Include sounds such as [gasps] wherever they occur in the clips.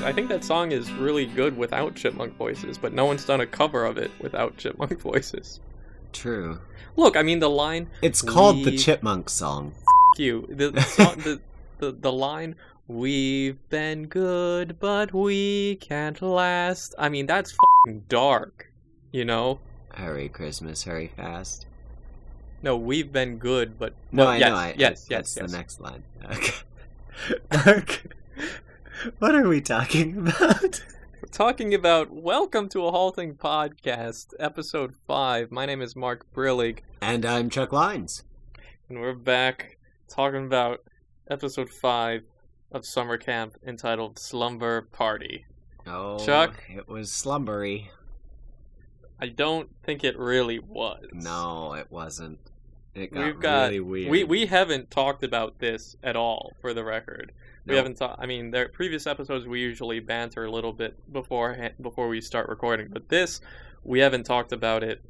Chipmunks. I think that song is really good without chipmunk voices, but no one's done a cover of it without chipmunk [laughs] voices. True. Look, I mean the line It's called the Chipmunk song. "F- you. The the, song, the, [laughs] the the line "We've been good, but we can't last." I mean that's fing dark, you know. Hurry, Christmas, hurry fast. No, we've been good, but No, I yes, know. I, yes, I, yes, that's yes. the next line. [laughs] Okay. Mark, what are we talking about? We're talking about Welcome to a Halting Podcast, Episode Five. My name is Mark Brillig. And I'm Chuck Lines. And we're back talking about episode five of summer camp entitled Slumber Party. Oh, Chuck? It was slumbery. I don't think it really was. No, it wasn't. It got We've got really weird. we we haven't talked about this at all for the record. We haven't talked. I mean, there previous episodes we usually banter a little bit before before we start recording, but this we haven't talked about it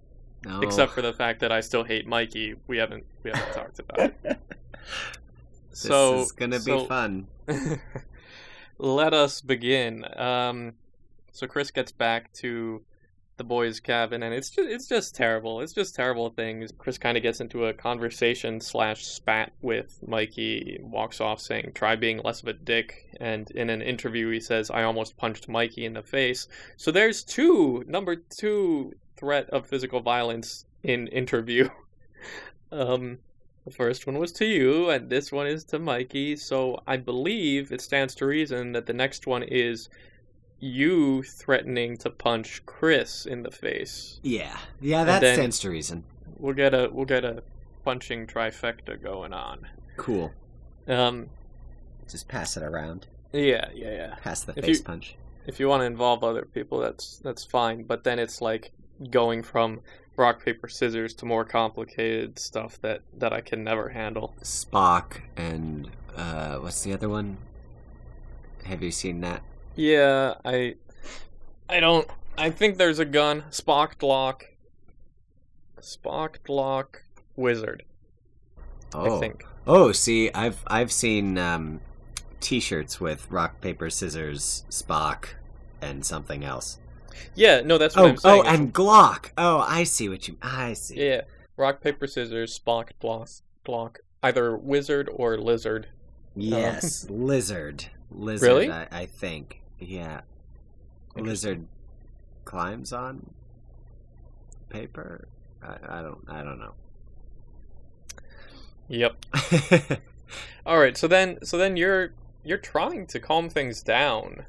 No. except for the fact that I still hate Mikey. We haven't we haven't talked about it. [laughs] this So is gonna be fun. [laughs] let us begin. Um, so Chris gets back to the boys' cabin, and it's just it's just terrible. It's just terrible things. Chris kind of gets into a conversation slash spat with Mikey. Walks off saying, "Try being less of a dick." And in an interview, he says, "I almost punched Mikey in the face." So there's two number two threat of physical violence in interview. [laughs] um, the first one was to you, and this one is to Mikey. So I believe it stands to reason that the next one is you threatening to punch Chris in the face. Yeah, yeah, that stands to reason. We'll get a we'll get a punching trifecta going on. Cool. Um, Just pass it around. yeah, yeah, yeah. Pass the If face you- punch. If you want to involve other people, that's that's fine. But then it's like going from rock paper scissors to more complicated stuff that that I can never handle. Spock and uh, what's the other one? Have you seen that? Yeah, I I don't I think there's a gun. Spock lock. Spock lock wizard, Oh, I think. oh, see, I've I've seen um, T-shirts with rock paper scissors Spock and something else. Yeah, no, that's what Oh, I'm saying. oh, and Glock. Oh, I see what you. I see. yeah, rock paper scissors, Spock block, block, either wizard or lizard. Yes, lizard. Lizard. Really? I, I think. Yeah. Lizard climbs on paper. I, I don't. I don't know. Yep. [laughs] All right, so then so then you're you're trying to calm things down.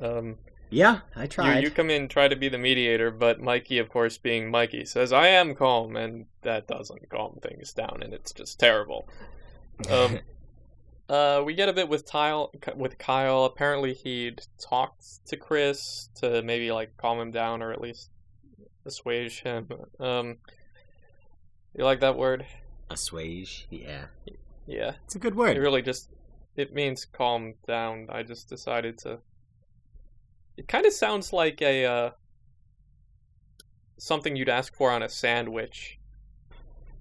Um, yeah, I you, you come in try to be the mediator, but Mikey, of course, being Mikey, says I am calm, and that doesn't calm things down, and it's just terrible. Um, [laughs] uh, we get a bit with Kyle. With Kyle, apparently he'd talked to Chris to maybe like calm him down or at least assuage him. Um, you like that word? Assuage. Yeah, Yeah, it's a good word. it really just it means calm down. I just decided to. It kind of sounds like a uh, something you'd ask for on a sandwich.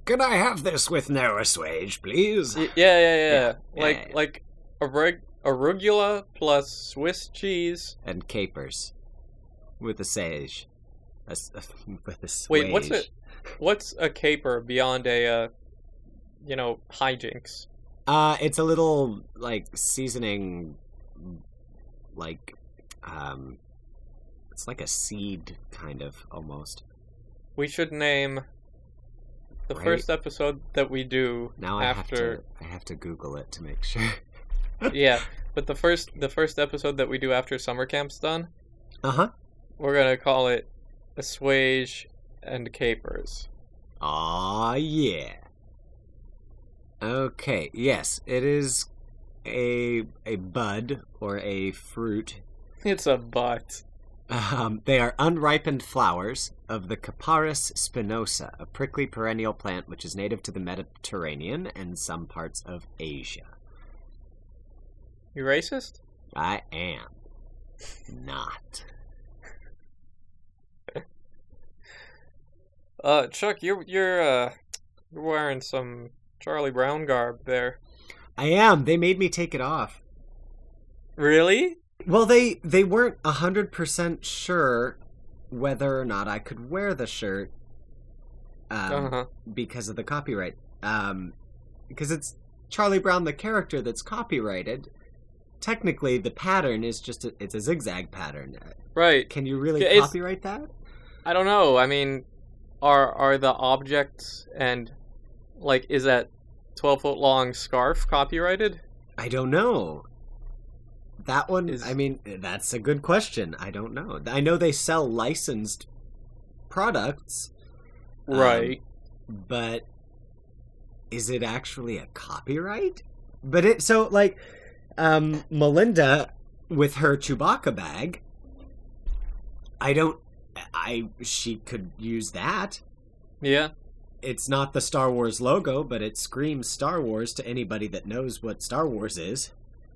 Can I have this with no assuage, please? Y- yeah, yeah, yeah. Yeah, like yeah. like a reg- arugula plus Swiss cheese. And capers with a sage. A s- with a Wait, what's it? What's a caper beyond a, uh, you know, hijinks? Uh, it's a little like seasoning, like, um, it's like a seed kind of almost. We should name the first episode that we do Now I after. have to I have to Google it to make sure. [laughs] yeah, but the first the first episode that we do after summer camp's done, Uh huh. we're gonna call it assuage and capers. Ah yeah. Okay. Yes, it is a a bud or a fruit It's a butt. Um, they are unripened flowers of the Capparis spinosa, a prickly perennial plant which is native to the Mediterranean and some parts of Asia. You racist? I am not. [laughs] Uh, Chuck, you're you're uh you're wearing some Charlie Brown garb there. I am. They made me take it off. Really? Well, they they weren't hundred percent sure whether or not I could wear the shirt um, Uh-huh. because of the copyright. Um, because it's Charlie Brown the character that's copyrighted. Technically, the pattern is just a, it's a zigzag pattern. Right. Can you really it's- copyright that? I don't know. I mean, are are the objects and like is that twelve foot long scarf copyrighted? I don't know. That one, Is- I mean, that's a good question. I don't know. I know they sell licensed products, Um, Right. but is it actually a copyright? But it so like um Melinda with her Chewbacca bag. I don't I she could use that. yeah. It's not the Star Wars logo, but it screams Star Wars to anybody that knows what Star Wars is.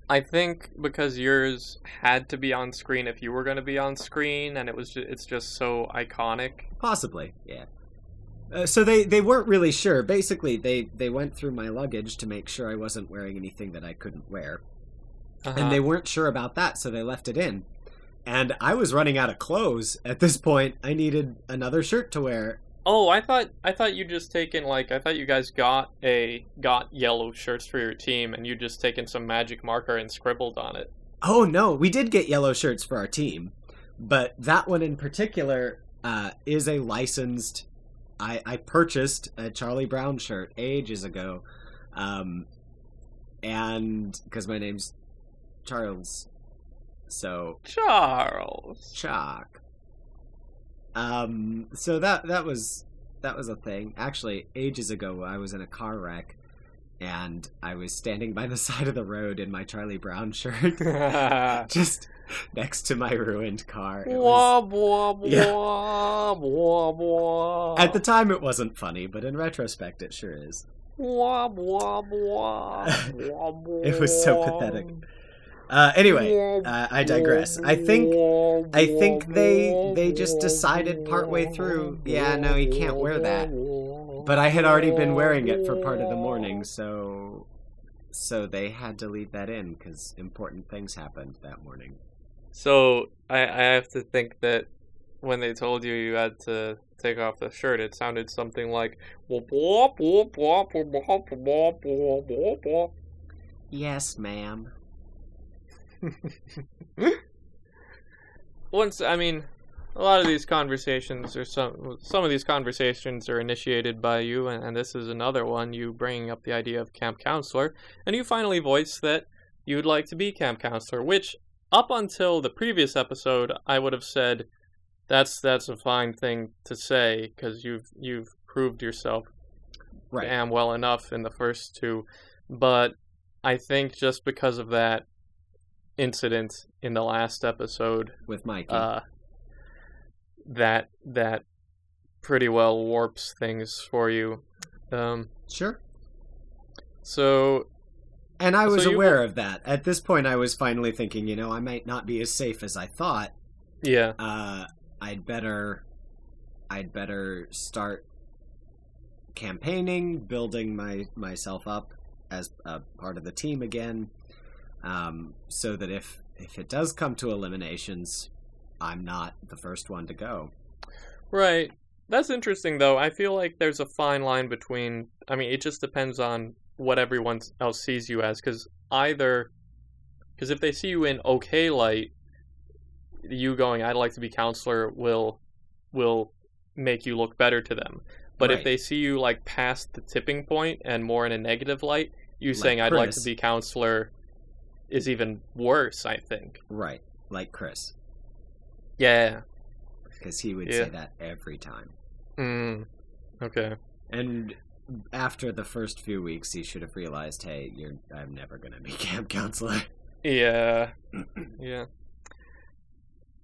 I think because yours had to be on screen if you were going to be on screen, and it was ju- it's just so iconic. Possibly, yeah. Uh, so they, they weren't really sure. Basically, they, they went through my luggage to make sure I wasn't wearing anything that I couldn't wear. Uh-huh. And they weren't sure about that, so they left it in. And I was running out of clothes at this point. I needed another shirt to wear. Oh, I thought I thought you just taken like I thought you guys got a got yellow shirts for your team, and you just taken some magic marker and scribbled on it. Oh no, we did get yellow shirts for our team, but that one in particular uh, is a licensed. I, I purchased a Charlie Brown shirt ages ago, um, and because my name's Charles, so Charles. Chalk. Um, so that that was that was a thing. Actually, ages ago, I was in a car wreck, and I was standing by the [laughs] side of the road in my Charlie Brown shirt, [laughs] just next to my ruined car. It was- Wob wob Yeah. wob. at the time, it wasn't funny, but in retrospect, it sure is. [laughs] It was so pathetic. Uh, anyway, uh, I digress. I think I think they they just decided partway through, yeah, no, you can't wear that. But I had already been wearing it for part of the morning, so so they had to leave that in because important things happened that morning. So I I have to think that when they told you you had to take off the shirt, it sounded something like Yes, wop, once I mean a lot of these conversations or some some of these conversations are initiated by you and, and this is another one you bringing up the idea of camp counselor and you finally voice that you'd like to be camp counselor which up until the previous episode I would have said that's that's a fine thing to say because you've you've proved yourself Right. damn well enough in the first two but I think just because of that incident in the last episode With Mikey. uh, that that pretty well warps things for you. Um, sure. so And I was So aware were- of that. At this point, I was finally thinking, you know, I might not be as safe as I thought. yeah, Uh, I'd better, I'd better start campaigning, building my myself up as a part of the team again, um, so that if if it does come to eliminations, I'm not the first one to go. right. That's interesting though. I feel like there's a fine line between. I mean, it just depends on what everyone else sees you as. Because either, because if they see you in okay light, you going, "I'd like to be counselor," will will make you look better to them. But if they see you like past the tipping point and more in a negative light, you Like saying I'd like to be counselor is even worse, I think. Right, like Chris, Yeah. because he would Yeah. say that every time. Mm. Okay. And after the first few weeks, he should have realized, hey, you're I'm never gonna be [laughs] camp counselor. Yeah. [clears throat] yeah.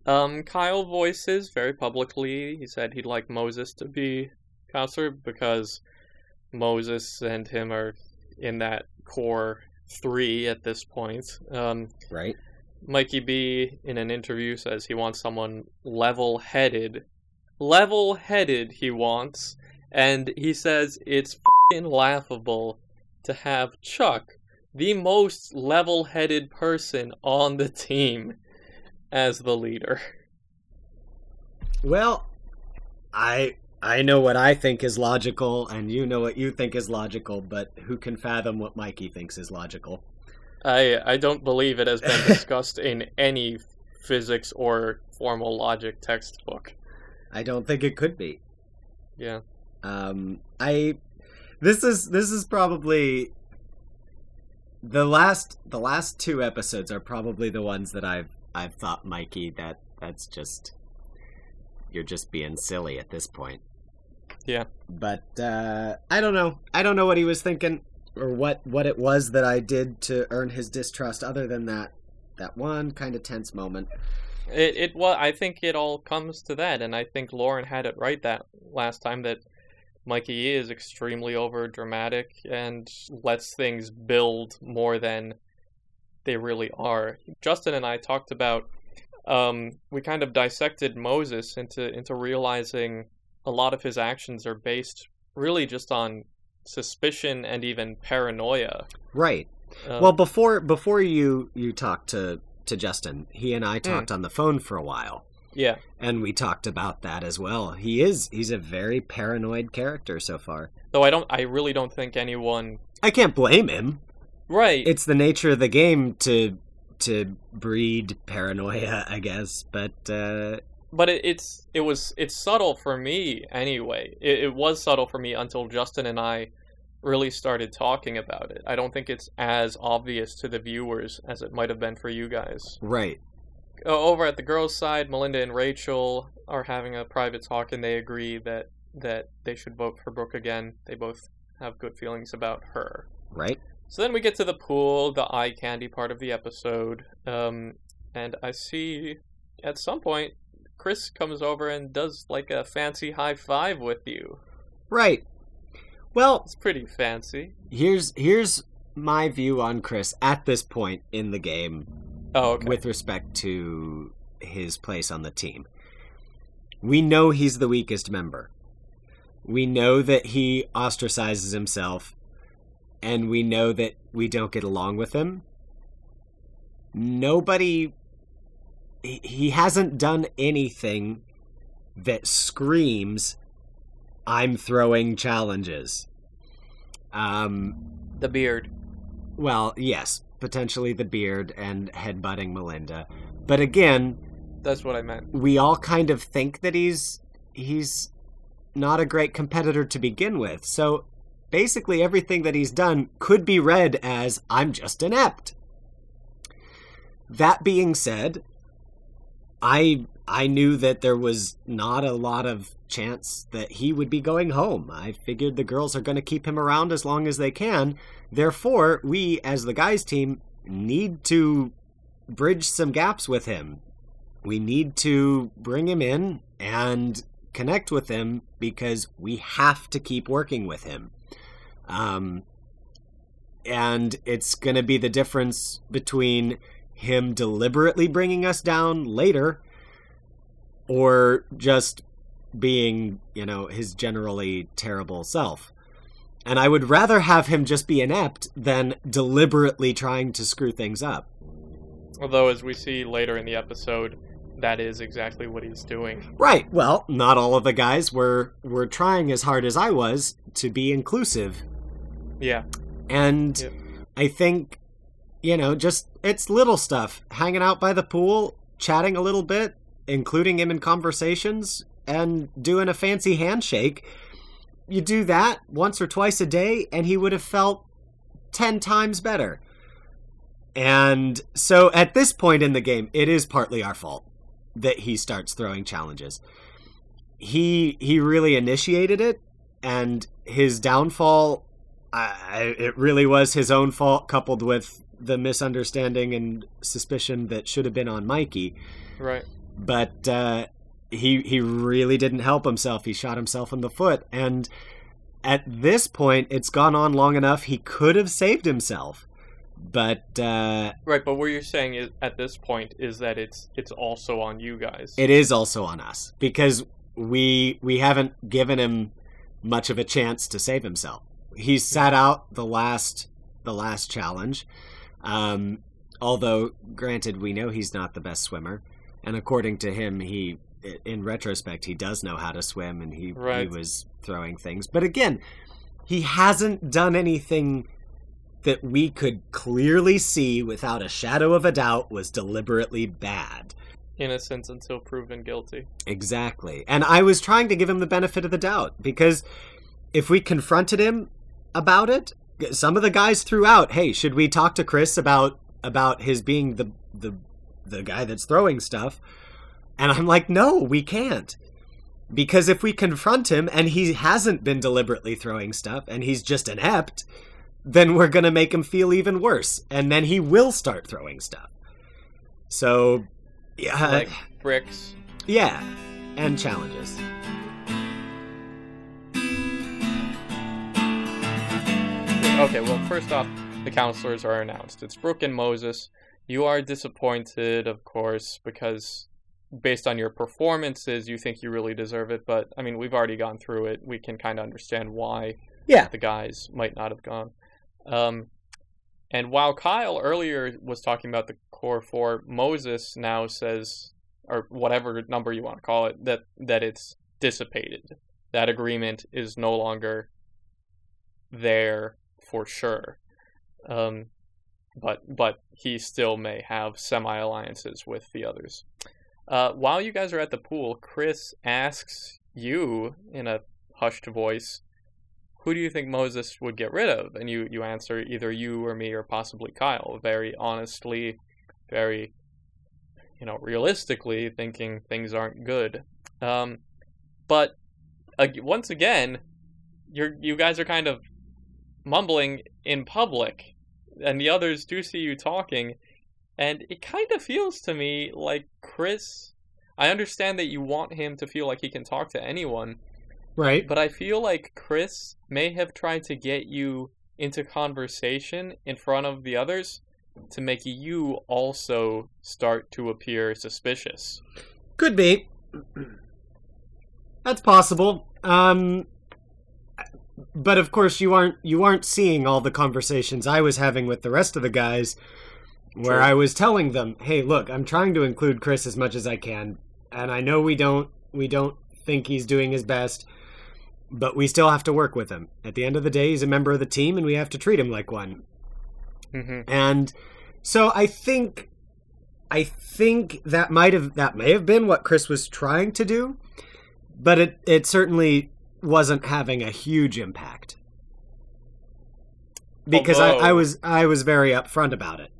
Um, Kyle voices very publicly. He said he'd like Moses to be counselor because Moses and him are in that core three at this point. Um, Right. Mikey B in an interview says he wants someone level headed. Level headed, he wants. And he says it's fing laughable to have Chuck, the most level headed person on the team. as the leader? Well, I I know what I think is logical, and you know what you think is logical, but who can fathom what Mikey thinks is logical? I I don't believe it has been [laughs] discussed in any physics or formal logic textbook. I don't think it could be. Yeah. Um, I this is this is probably the last the last two episodes are probably the ones that I've I've thought Mikey that that's just you're just being silly at this point. Yeah. But uh I don't know. I don't know what he was thinking or what what it was that I did to earn his distrust other than that that one kind of tense moment. It it well, I think it all comes to that, and I think Lauren had it right that last time that Mikey is extremely over dramatic and lets things build more than they really are. Justin and I talked about um, we kind of dissected Moses into into realizing a lot of his actions are based really just on suspicion and even paranoia. Right. Uh, well, before before you you talked to to Justin, he and I hmm. talked mm. on the phone for a while. Yeah. And we talked about that as well. He is he's a very paranoid character so far. Though I don't I really don't think anyone I can't blame him. Right. It's the nature of the game to to breed paranoia, [laughs] I guess, but uh but it, it's it was it's subtle for me anyway. It, it was subtle for me until Justin and I really started talking about it. I don't think it's as obvious to the viewers as it might have been for you guys. Right. Over at the girls' side, Melinda and Rachel are having a private talk, and they agree that that they should vote for Brooke again. They both have good feelings about her. Right. So then we get to the pool, the eye candy part of the episode, um, and I see at some point Chris comes over and does like a fancy high five with you. Right. Well, it's pretty fancy. Here's here's my view on Chris at this point in the game. Oh, okay. With respect to his place on the team. We know he's the weakest member. We know that he ostracizes himself and we know that we don't get along with him. Nobody he hasn't done anything that screams I'm throwing challenges. Um, the beard. Well, yes, potentially the beard and headbutting Melinda. But again, that's what I meant. We all kind of think that he's he's not a great competitor to begin with. So basically everything that he's done could be read as I'm just inept. That being said, I I knew that there was not a lot of chance that he would be going home. I figured the girls are going to keep him around as long as they can. Therefore, we as the guys team need to bridge some gaps with him. We need to bring him in and connect with him because we have to keep working with him. Um, and it's going to be the difference between him deliberately bringing us down later or just being, you know, his generally terrible self. And I would rather have him just be inept than deliberately trying to screw things up. Although, as we see later in the episode, that is exactly what he's doing. Right. Well, not all of the guys were were trying as hard as I was to be inclusive. Yeah. And yep. I think you know, just it's little stuff. Hanging out by the pool, chatting a little bit, including him in conversations, and doing a fancy handshake. You do that once or twice a day, and he would have felt 10 times better. And so at this point in the game, it is partly our fault that he starts throwing challenges. He he really initiated it, and his downfall, I, it really was his own fault, coupled with the misunderstanding and suspicion that should have been on Mikey. Right. But uh, he he really didn't help himself. He shot himself in the foot, and at this point, it's gone on long enough. He could have saved himself, but uh, right. But what you're saying is at this point is that it's it's also on you guys. It is also on us because we we haven't given him much of a chance to save himself. He sat out the last the last challenge. Um, although, granted, we know he's not the best swimmer. and according to him, he in retrospect he does know how to swim and he Right. he was throwing things. But again, he hasn't done anything that we could clearly see without a shadow of a doubt was deliberately bad. Innocent until proven guilty. Exactly. And I was trying to give him the benefit of the doubt because if we confronted him about it, some of the guys threw out, "Hey, should we talk to Chris about about his being the the the guy that's throwing stuff?" And I'm like, "No, we can't." Because if we confront him and he hasn't been deliberately throwing stuff and he's just inept, then we're going to make him feel even worse and then he will start throwing stuff. So, yeah, like bricks. yeah, and challenges. Okay, well, first off, the counselors are announced. It's Brooke and Moses. You are disappointed, of course, because based on your performances, you think you really deserve it. But I mean, we've already gone through it. We can kind of understand why Yeah. the guys might not have gone. Um, and while Kyle earlier was talking about the core four, Moses now says, or whatever number you want to call it, that that it's dissipated. That agreement is no longer there for sure. Um, but but he still may have semi alliances with the others. Uh, while you guys are at the pool, Chris asks you in a hushed voice, "Who do you think Moses would get rid of?" And you you answer either you or me or possibly Kyle. Very honestly, very you know realistically, thinking things aren't good. Um, but ag- once again, you're you guys are kind of mumbling in public, and the others do see you talking, and it kind of feels to me like Chris. I understand that you want him to feel like he can talk to anyone, Right. but I feel like Chris may have tried to get you into conversation in front of the others to make you also start to appear suspicious. Could be. [clears throat] That's possible. Um but of course you aren't you aren't seeing all the conversations I was having with the rest of the guys where True. I was telling them, "Hey, look, I'm trying to include Chris as much as I can, and I know we don't we don't think he's doing his best, but we still have to work with him. At the end of the day, he's a member of the team and we have to treat him like one." hmm And so I think I think that might have that may have been what Chris was trying to do, but it it certainly wasn't having a huge impact. Because I, I was I was very upfront about it.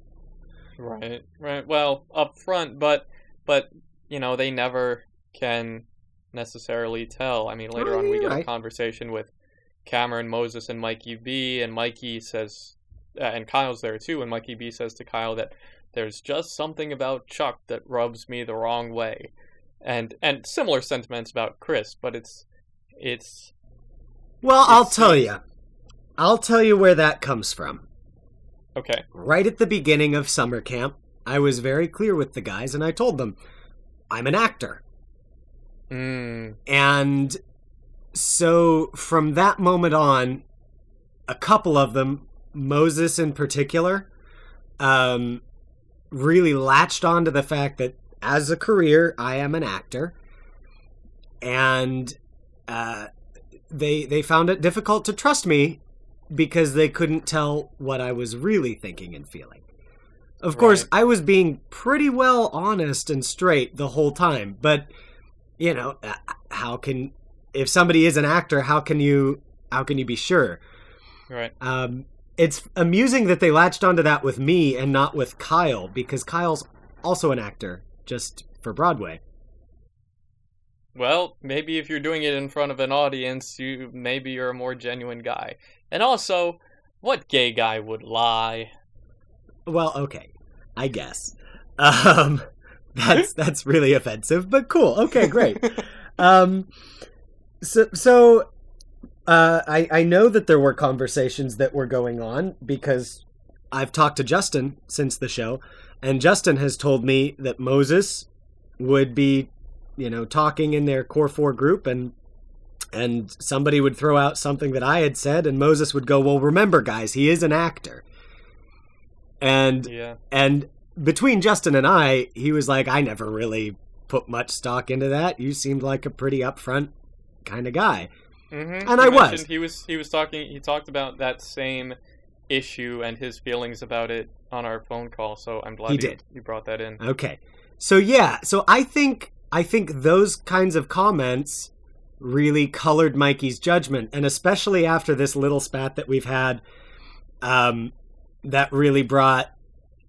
Right, right. Well, upfront, but but you know they never can necessarily tell. I mean, later Oh, on we get a conversation with Cameron, Moses, and Mikey B, and Mikey says, uh, and Kyle's there too, and Mikey B says to Kyle that there's just something about Chuck that rubs me the wrong way, and and similar sentiments about Chris, but it's it's Well, I'll tell you. I'll tell you where that comes from. okay. Right at the beginning of summer camp, I was very clear with the guys and I told them, I'm an actor. Mm, And so from that moment on, a couple of them, Moses in particular, um, really latched onto the fact that as a career, I am an actor. And uh, they they found it difficult to trust me because they couldn't tell what I was really thinking and feeling. Of course, Right. I was being pretty well honest and straight the whole time, but you know, uh, how can if somebody is an actor, how can you how can you be sure? right. Um, it's amusing that they latched onto that with me and not with Kyle because Kyle's also an actor, just for Broadway. Well, maybe if you're doing it in front of an audience, you maybe you're a more genuine guy. And also, what gay guy would lie? Well, okay, I guess. Um, [laughs] that's [laughs] that's really offensive, but cool. Okay, great. [laughs] um, so so uh, I I know that there were conversations that were going on because I've talked to Justin since the show, and Justin has told me that Moses would be, you know, talking in their core four group and. And somebody would throw out something that I had said, and Moses would go, "Well, remember, guys, he is an actor." And Yeah. and between Justin and I, he was like, I never really put much stock into that. You seemed like a pretty upfront kind of guy. Mm-hmm. And I was. He was he was talking. He talked about that same issue and his feelings about it on our phone call. So I'm glad He you, did. you brought that in. Okay. So yeah, so I think I think those kinds of comments really colored Mikey's judgment, and especially after this little spat that we've had, um, that really brought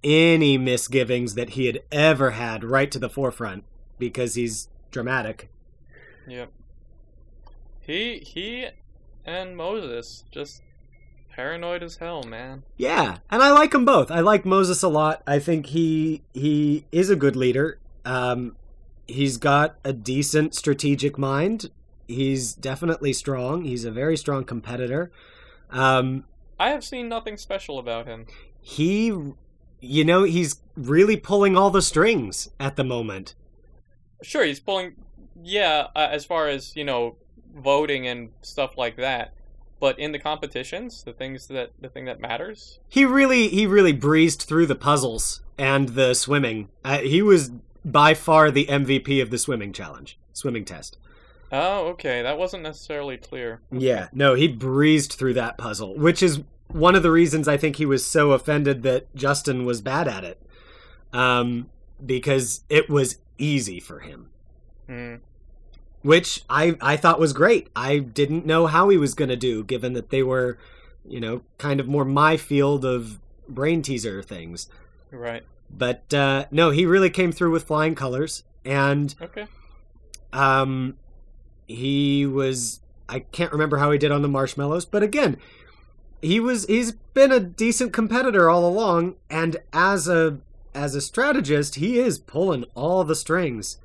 any misgivings that he had ever had right to the forefront because he's dramatic. Yep. He he and Moses just paranoid as hell, man. Yeah, and I like them both. I like Moses a lot. I think he he is a good leader. Um, he's got a decent strategic mind. He's definitely strong. He's a very strong competitor. Um, I have seen nothing special about him. he, you know, he's really pulling all the strings at the moment. Sure, he's pulling. Yeah, uh, as far as you know, voting and stuff like that. But in the competitions, the things that the thing that matters. He really he really breezed through the puzzles and the swimming. Uh, he was by far the MVP of the swimming challenge, swimming test. Oh, okay, that wasn't necessarily clear. Yeah, no, he breezed through that puzzle, which is one of the reasons I think he was so offended that Justin was bad at it. Um, because it was easy for him, Mm. which I I thought was great. I didn't know how he was going to do given that they were, you know, kind of more my field of brain teaser things. Right. But uh no, he really came through with flying colors and Okay. Um, he was. I can't remember how he did on the marshmallows, but again, he was. He's been a decent competitor all along, and as a as a strategist, he is pulling all the strings.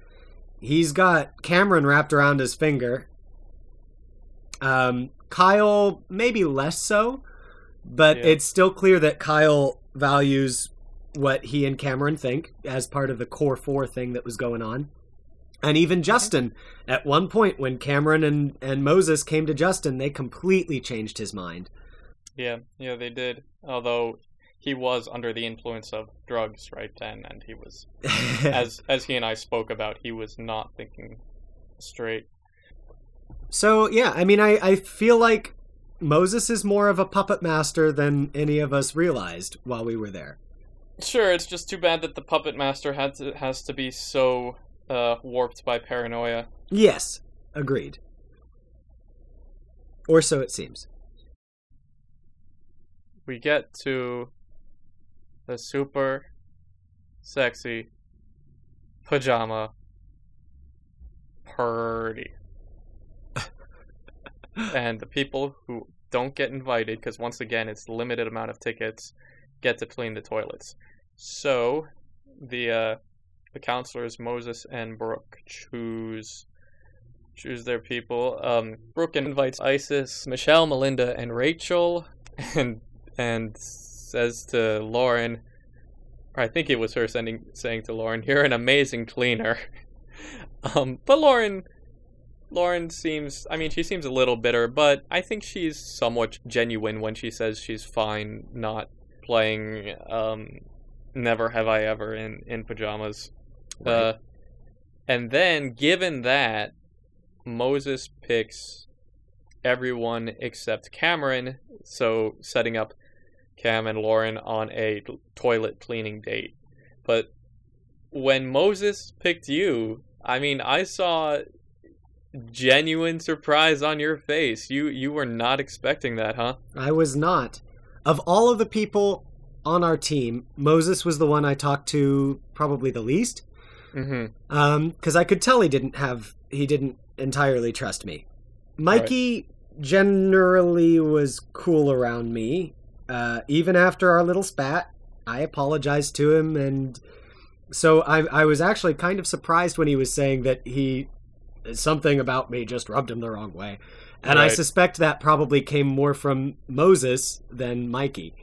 He's got Cameron wrapped around his finger. Um, Kyle maybe less so, but Yeah. it's still clear that Kyle values what he and Cameron think as part of the core four thing that was going on. And even Justin, at one point when Cameron and, and Moses came to Justin, they completely changed his mind. Yeah, yeah, they did. Although he was under the influence of drugs right then, and he was, [laughs] as as he and I spoke about, he was not thinking straight. so, yeah, I mean, I, I feel like Moses is more of a puppet master than any of us realized while we were there. Sure, it's just too bad that the puppet master had to, has to be so uh, warped by paranoia. Yes, agreed. Or so it seems. We get to the super sexy pajama party. [laughs] and the people who don't get invited, because once again it's limited amount of tickets, get to clean the toilets. So the uh, the counselors Moses and Brooke choose choose their people. Um, Brooke invites Isis, Michelle, Melinda, and Rachel, [laughs] and and says to Lauren, I think it was her sending saying to Lauren, "You're an amazing cleaner." [laughs] um, but Lauren, Lauren seems, I mean, she seems a little bitter, but I think she's somewhat genuine when she says she's fine not playing. Um, Never have I ever in in pajamas. Uh, and then, given that Moses picks everyone except Cameron, so setting up Cam and Lauren on a toilet cleaning date. But when Moses picked you, I mean, I saw genuine surprise on your face. You you were not expecting that, huh? I was not. Of all of the people on our team, Moses was the one I talked to probably the least. Mm-hmm. Um, because I could tell he didn't have he didn't entirely trust me. Mikey generally was cool around me. Uh, even after our little spat, I apologized to him, and so I I was actually kind of surprised when he was saying that he something about me just rubbed him the wrong way, and I suspect that probably came more from Moses than Mikey.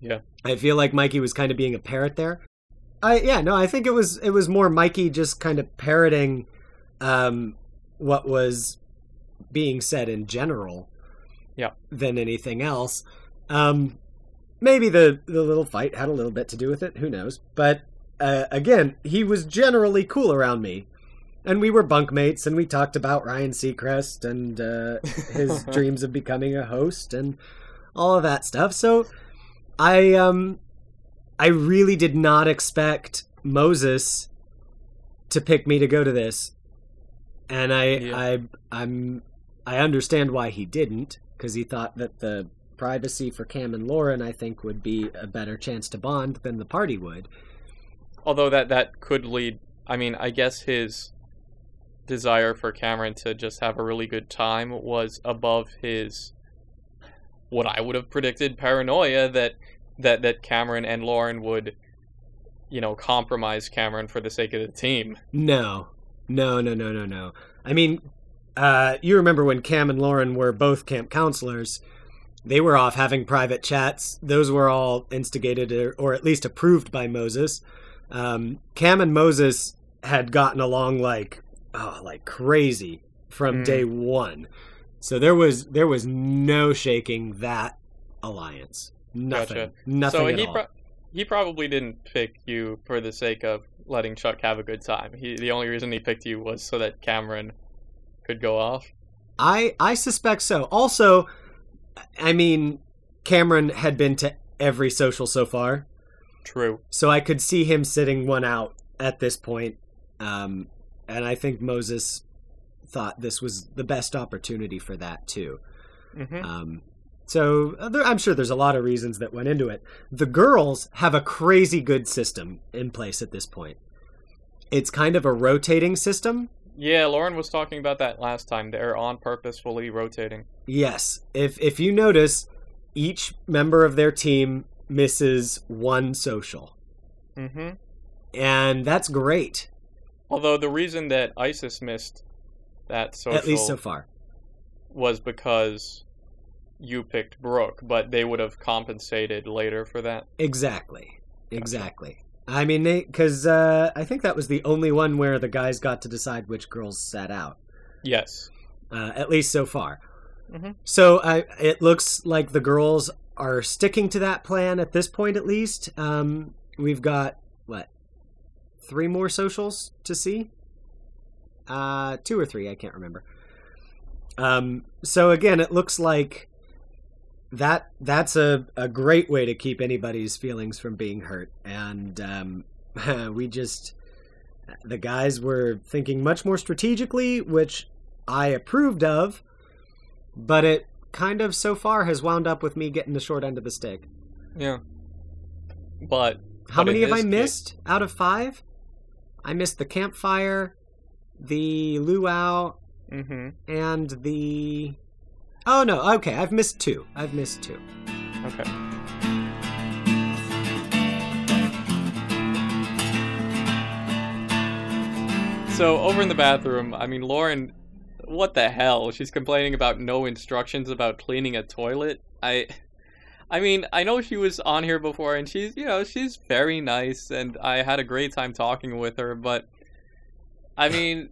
Yeah. I feel like Mikey was kind of being a parrot there. I yeah, no, I think it was it was more Mikey just kind of parroting um what was being said in general. Yeah. Than anything else. Um maybe the the little fight had a little bit to do with it, who knows. But uh, again, he was generally cool around me. And we were bunkmates, and we talked about Ryan Seacrest and uh, his [laughs] dreams of becoming a host and all of that stuff. So I um I really did not expect Moses to pick me to go to this. And I Yeah. I I'm I understand why he didn't because he thought that the privacy for Cam and Lauren I think would be a better chance to bond than the party would. Although that that could lead. I mean, I guess his desire for Cameron to just have a really good time was above his what I would have predicted paranoia that that that Cameron and Lauren would you know compromise Cameron for the sake of the team. No. No, no, no, no, no. I mean, uh, you remember when Cam and Lauren were both camp counselors? They were off having private chats. Those were all instigated or, or at least approved by Moses. Um, Cam and Moses had gotten along like, oh, like crazy from Mm. day one. So there was there was no shaking that alliance. Nothing. Gotcha. Nothing so at he all. pro- he probably didn't pick you for the sake of letting Chuck have a good time. He the only reason he picked you was so that Cameron could go off. I I suspect so. Also, I mean, Cameron had been to every social so far, True. so I could see him sitting one out at this point. Um, and I think Moses thought this was the best opportunity for that too. hmm Um, so uh, there, I'm sure there's a lot of reasons that went into it. The girls have a crazy good system in place at this point. It's kind of a rotating system. Yeah, Lauren was talking about that last time. They're on purposefully rotating. Yes. If if you notice, each member of their team misses one social. Mm-hmm. And that's great. Although the reason that Isis missed that social At least so far. was because you picked Brooke, but they would have compensated later for that. Exactly. Exactly. I mean, because uh, I think that was the only one where the guys got to decide which girls sat out. Yes. uh, at least so far. Mhm. So I, it looks like the girls are sticking to that plan at this point, at least. Um, we've got what three more socials to see, uh, two or three, I can't remember. Um, so again, it looks like that that's a, a great way to keep anybody's feelings from being hurt, and um, [laughs] we just the guys were thinking much more strategically, which I approved of, but it kind of so far has wound up with me getting the short end of the stick. Yeah. But How But many have I this case- missed out of five? I missed the campfire, the luau, hmm and the. Oh no, okay, I've missed two. I've missed two. okay. So over in the bathroom, I mean Lauren what the hell? She's complaining about no instructions about cleaning a toilet. I I mean, I know she was on here before and she's, you know, she's very nice and I had a great time talking with her, but I mean,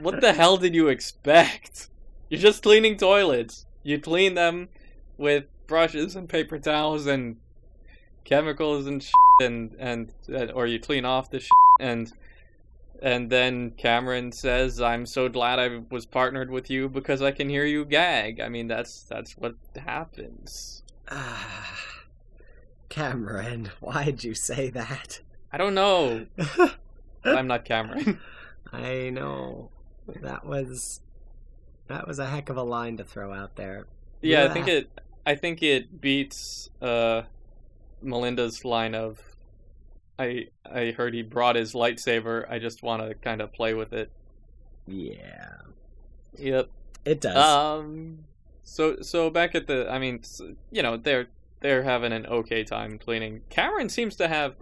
what the hell did you expect? [laughs] You're just cleaning toilets. You clean them with brushes and paper towels and chemicals and shit and and uh, or you clean off the shit and and then Cameron says, "I'm so glad I was partnered with you because I can hear you gag." I mean, that's that's what happens. Ah, [sighs] Cameron, why'd you say that? I don't know. [laughs] I'm not Cameron. [laughs] I know that was that was a heck of a line to throw out there. yeah, I think it. I think it beats uh, Melinda's line of, "I I heard he brought his lightsaber. I just want to kind of play with it." Yeah, Yep. it does. Um. So so back at the, I mean, you know, they're they're having an okay time cleaning. Cameron seems to have.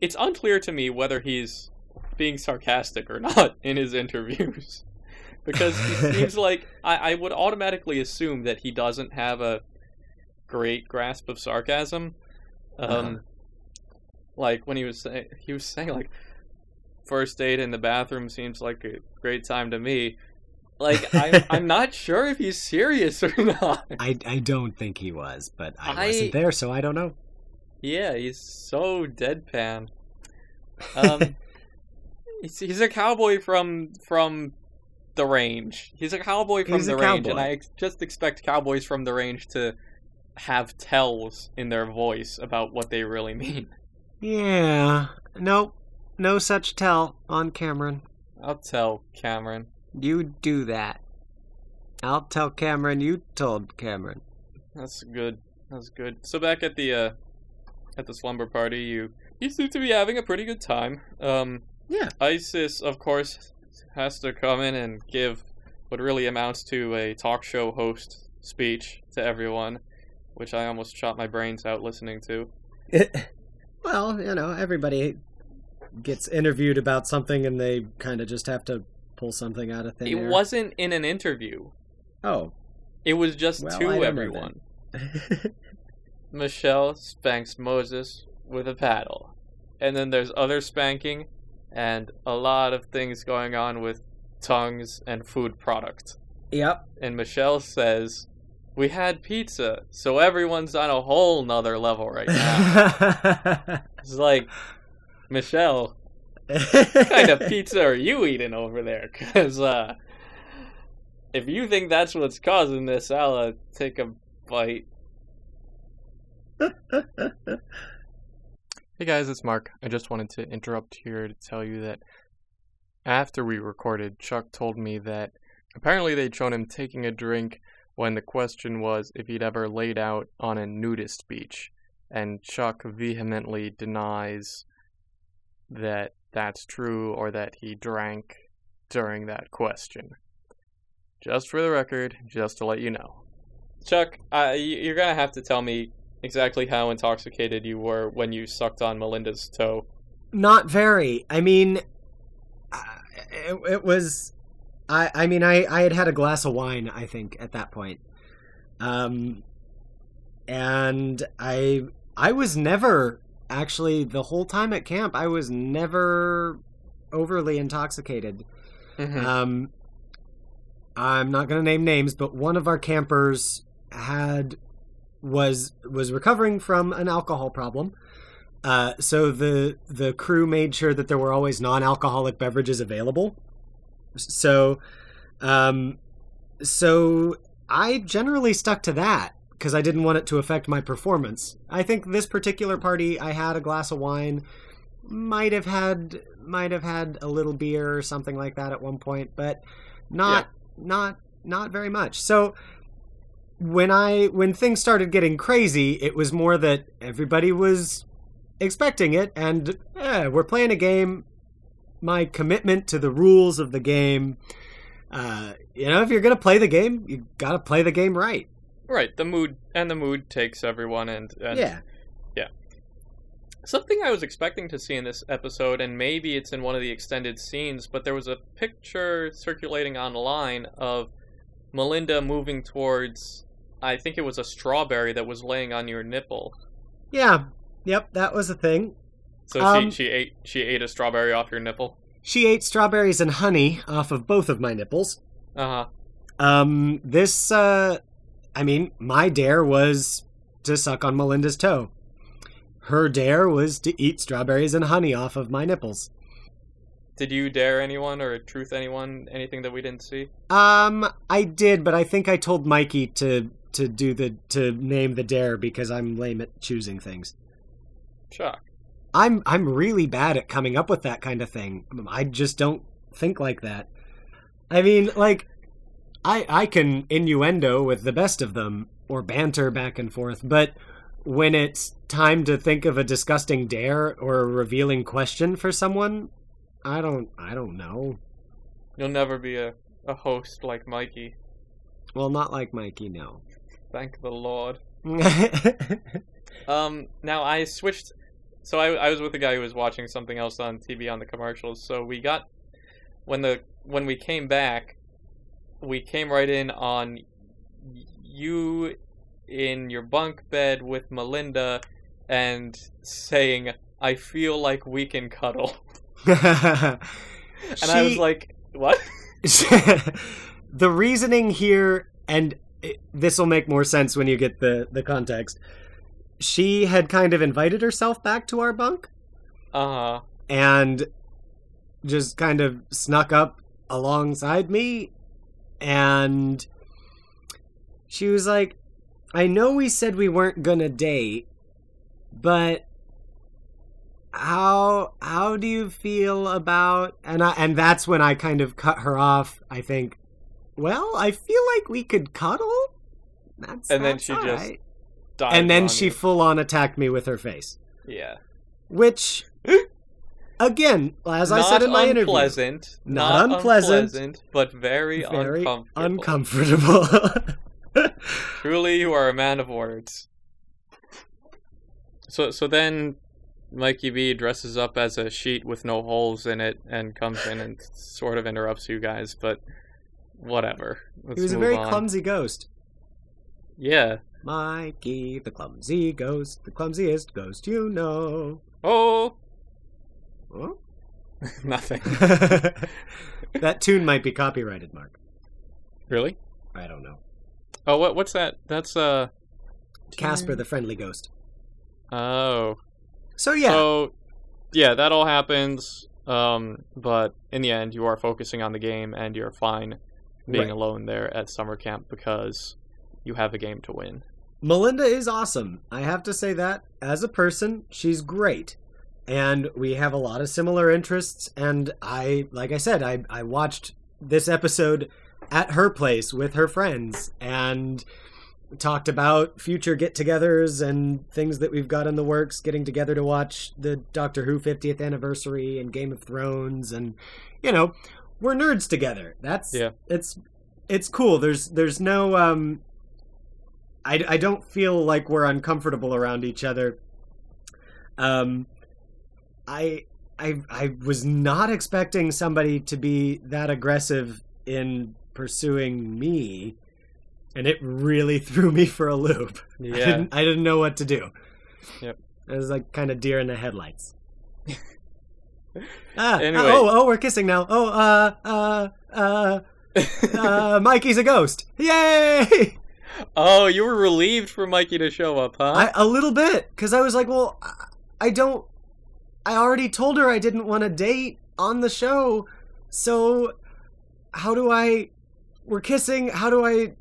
It's unclear to me whether he's being sarcastic or not [laughs] in his interviews, [laughs] because he seems [laughs] like I, I would automatically assume that he doesn't have a great grasp of sarcasm. Um, Uh-huh. like when he was saying he was saying like first date in the bathroom seems like a great time to me. Like I, I'm not sure if he's serious or not. I I don't think he was, but I, I- wasn't there, so I don't know. Yeah, he's so deadpan. Um, he's, he's a cowboy from from the range. He's a cowboy from He's the range, and. I ex- just expect cowboys from the range to have tells in their voice about what they really mean. yeah. Nope. No such tell on Cameron. I'll tell Cameron. You do that. I'll tell Cameron you told Cameron. That's good. That's good. So back at the uh at the slumber party, you you seem to be having a pretty good time. Um Yeah. Isis, of course, has to come in and give what really amounts to a talk show host speech to everyone, which I almost shot my brains out listening to. [laughs] well, you know, everybody gets interviewed about something and they kind of just have to pull something out of thin It air. wasn't in an interview. Oh. It was just Well, to everyone. [laughs] Michelle spanks Moses with a paddle. And then there's other spanking and a lot of things going on with tongues and food product. yep. And Michelle says, We had pizza, so everyone's on a whole nother level right now. [laughs] it's like, Michelle, what kind of [laughs] pizza are you eating over there? Because uh, if you think that's what's causing this, I'll uh, take a bite. [laughs] Hey guys, it's Mark. I just wanted to interrupt here to tell you that after we recorded, Chuck told me that apparently they'd shown him taking a drink when the question was if he'd ever laid out on a nudist beach. And Chuck vehemently denies that that's true or that he drank during that question. Just for the record, just to let you know. Chuck, uh, you're gonna have to tell me exactly how intoxicated you were when you sucked on Melinda's toe. Not very. I mean, it, it was. I I mean, I I had had a glass of wine. I think at that point, um, and I I was never actually the whole time at camp. I was never overly intoxicated. Mm-hmm. Um, I'm not going to name names, but one of our campers had was was recovering from an alcohol problem. Uh, so the the crew made sure that there were always non-alcoholic beverages available. So, um, so I generally stuck to that because I didn't want it to affect my performance. I think this particular party, I had a glass of wine, might have had might have had a little beer or something like that at one point, but not not not very much. So when I when things started getting crazy, it was more that everybody was expecting it, and eh, we're playing a game. My commitment to the rules of the game. Uh, you know, if you're gonna play the game, you gotta play the game right. Right, the mood and the mood takes everyone, and, and yeah. something I was expecting to see in this episode, and maybe it's in one of the extended scenes, but there was a picture circulating online of Melinda moving towards. I think it was a strawberry that was laying on your nipple. Yeah. Yep, that was a thing. So Um, she she ate she ate a strawberry off your nipple. She ate strawberries and honey off of both of my nipples. Uh huh. Um, this, uh, I mean, my dare was to suck on Melinda's toe. Her dare was to eat strawberries and honey off of my nipples. Did you dare anyone or truth anyone anything that we didn't see? Um, I did, but I think I told Mikey to to do the to name the dare because I'm lame at choosing things. Shock. I'm I'm really bad at coming up with that kind of thing. I just don't think like that. I mean, like I I can innuendo with the best of them or banter back and forth, but when it's time to think of a disgusting dare or a revealing question for someone, I don't I don't know. You'll never be a, a host like Mikey. Well, not like Mikey, no. Thank the Lord. [laughs] Um, now I switched. So I, I was with a guy who was watching something else on TV on the commercials. So we got when the when we came back, we came right in on you in your bunk bed with Melinda and saying, "I feel like we can cuddle," [laughs] and I was like, "What?" [laughs] the reasoning here, and this will make more sense when you get the the context. She had kind of invited herself back to our bunk, Uh huh. and just kind of snuck up alongside me and she was like I know we said we weren't going to date but how how do you feel about and I, and that's when I kind of cut her off I think well I feel like we could cuddle that's And then she just right." And then she you. full on attacked me with her face yeah. which [gasps] again as I said in my interview Not unpleasant, Not not unpleasant, unpleasant, but very, very uncomfortable. uncomfortable [laughs] Truly, you are a man of words. So, so then, Mikey B dresses up as a sheet with no holes in it and comes in and sort of interrupts you guys, but whatever. Let's he was a very on. clumsy ghost Yeah. Mikey the clumsy ghost the clumsiest ghost you know Oh, Oh? [laughs] nothing. [laughs] that tune might be copyrighted, Mark. really? I don't know. Oh, what? What's that? That's uh. Casper the friendly ghost. Oh. So yeah, So, yeah, that all happens. Um, but in the end, you are focusing on the game, and you're fine being Right. alone there at summer camp because you have a game to win. Melinda is awesome. I have to say that as a person, she's great. And we have a lot of similar interests and I like I said, I I watched this episode at her place with her friends and talked about future get-togethers and things that we've got in the works, getting together to watch the Doctor Who 50th anniversary and Game of Thrones and you know, we're nerds together. That's Yeah. it's it's cool. There's there's no um I, I don't feel like we're uncomfortable around each other. Um, I I I was not expecting somebody to be that aggressive in pursuing me, and it really [laughs] threw me for a loop. I Yeah. didn't I didn't know what to do. Yep. It was like kind of deer in the headlights. [laughs] ah, Anyway. oh, oh, we're kissing now. Oh, uh, uh, uh, uh, [laughs] Mikey's a ghost. Yay! oh, you were relieved for Mikey to show up, huh? I, a little bit because I was like, well, I- don't. I already told her I didn't want to date on the show, so how do I? We're kissing. How do I?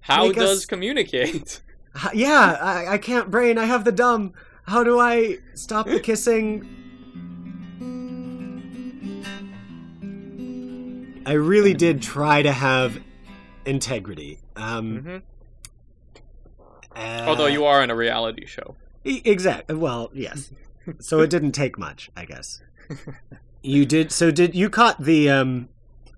How does us- communicate? [laughs] Yeah, I, I can't brain. I have the dumb. How do I stop the kissing? I really did try to have integrity. Um, hmm uh, Although you are in a reality show. E- Exactly. Well, yes. so it didn't take much, I guess. You did. So did you caught the? um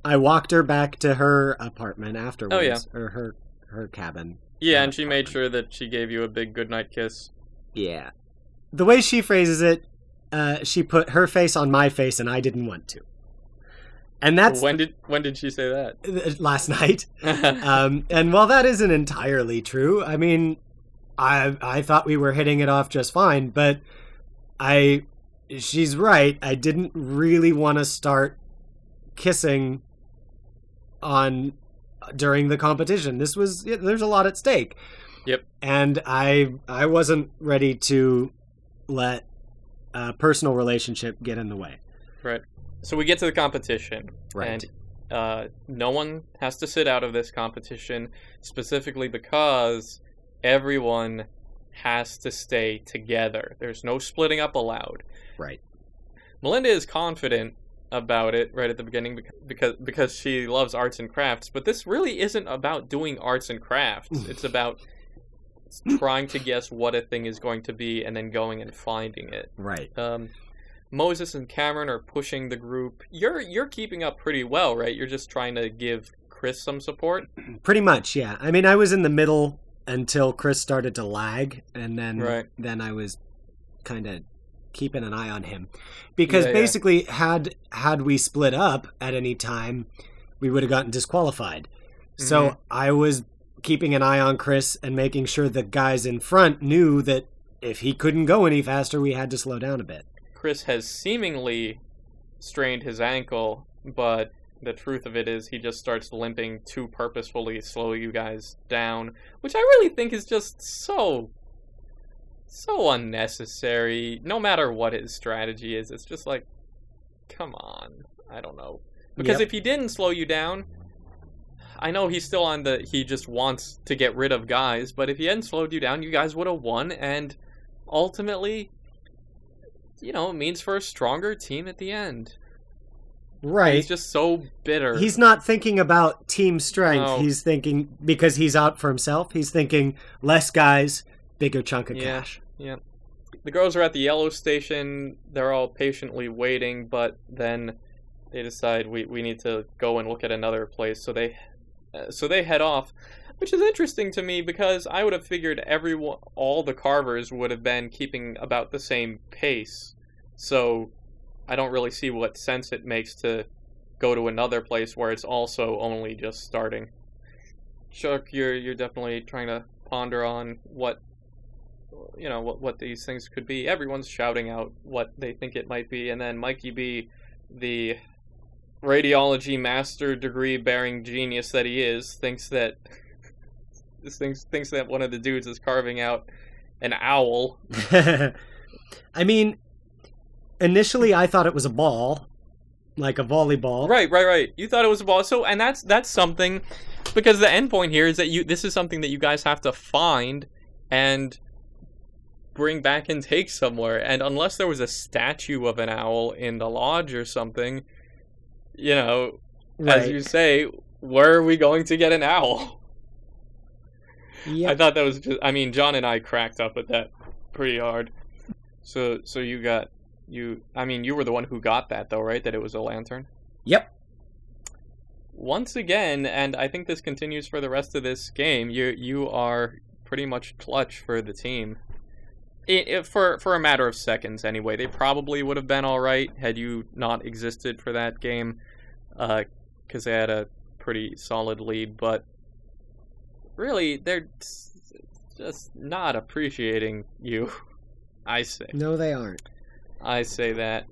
I walked her back to her apartment afterwards, Oh, yeah. or her her cabin. Yeah, Yeah, and she made sure that she gave you a big goodnight kiss. Yeah. The way she phrases it, uh, she put her face on my face, and I didn't want to. And that's when did when did she say that? [laughs] last night. [laughs] um, and while that isn't entirely true, I mean, I I thought we were hitting it off just fine, but I she's right. I didn't really want to start kissing on during the competition. This was yeah, there's a lot at stake. Yep. And I I wasn't ready to let a personal relationship get in the way. right. So we get to the competition, and uh, no one has to sit out of this competition specifically because everyone has to stay together. There's no splitting up allowed. Right. Melinda is confident about it right at the beginning because because she loves arts and crafts, but this really isn't about doing arts and crafts. it's about trying to guess what a thing is going to be and then going and finding it. Right. Um, Moses and Cameron are pushing the group. You're you're keeping up pretty well, right? You're just trying to give Chris some support. [clears throat] Pretty much, yeah. I mean, I was in the middle until Chris started to lag, and then Right. then I was kind of keeping an eye on him because Yeah, yeah. basically, had had we split up at any time, we would have gotten disqualified. So Mhm. I was keeping an eye on Chris and making sure the guys in front knew that if he couldn't go any faster, we had to slow down a bit. Chris has seemingly strained his ankle, but the truth of it is he just starts limping to purposefully slow you guys down, which I really think is just so so unnecessary. No matter what his strategy is, it's just like come on. I don't know. Because Yep. if he didn't slow you down, I know he's still on the he just wants to get rid of guys, but if he hadn't slowed you down, you guys would have won and ultimately you know, it means for a stronger team at the end. Right. He's just so bitter. He's not thinking about team strength. No. He's thinking because he's out for himself. He's thinking less guys, bigger chunk of Yeah. cash. Yeah. The girls are at the yellow station. They're all patiently waiting, but then they decide we, we need to go and look at another place. So they uh, so they head off, which is interesting to me because I would have figured everyone all the carvers would have been keeping about the same pace. So I don't really see what sense it makes to go to another place where it's also only just starting. Chuck, you're you're definitely trying to ponder on what you know what what these things could be. Everyone's shouting out what they think it might be, and then Mikey B, the radiology master degree bearing genius that he is, thinks that this thinks thinks that one of the dudes is carving out an owl. [laughs] I mean, initially I thought it was a ball, like a volleyball. Right, right, right. You thought it was a ball. So, and that's that's something because the end point here is that you this is something that you guys have to find and bring back and take somewhere. And unless there was a statue of an owl in the lodge or something, you know, Right. as you say, where are we going to get an owl? [laughs] I thought that was just I mean, John and I cracked up at that pretty hard. So so you got you I mean, you were the one who got that though, right? That it was a lantern? Yep. once again, and I think this continues for the rest of this game, you you are pretty much clutch for the team. I i for for a matter of seconds, anyway. They probably would have been all right had you not existed for that game, uh, because they had a pretty solid lead. But really, they're just not appreciating you. [laughs] I say. No, they aren't. I say that.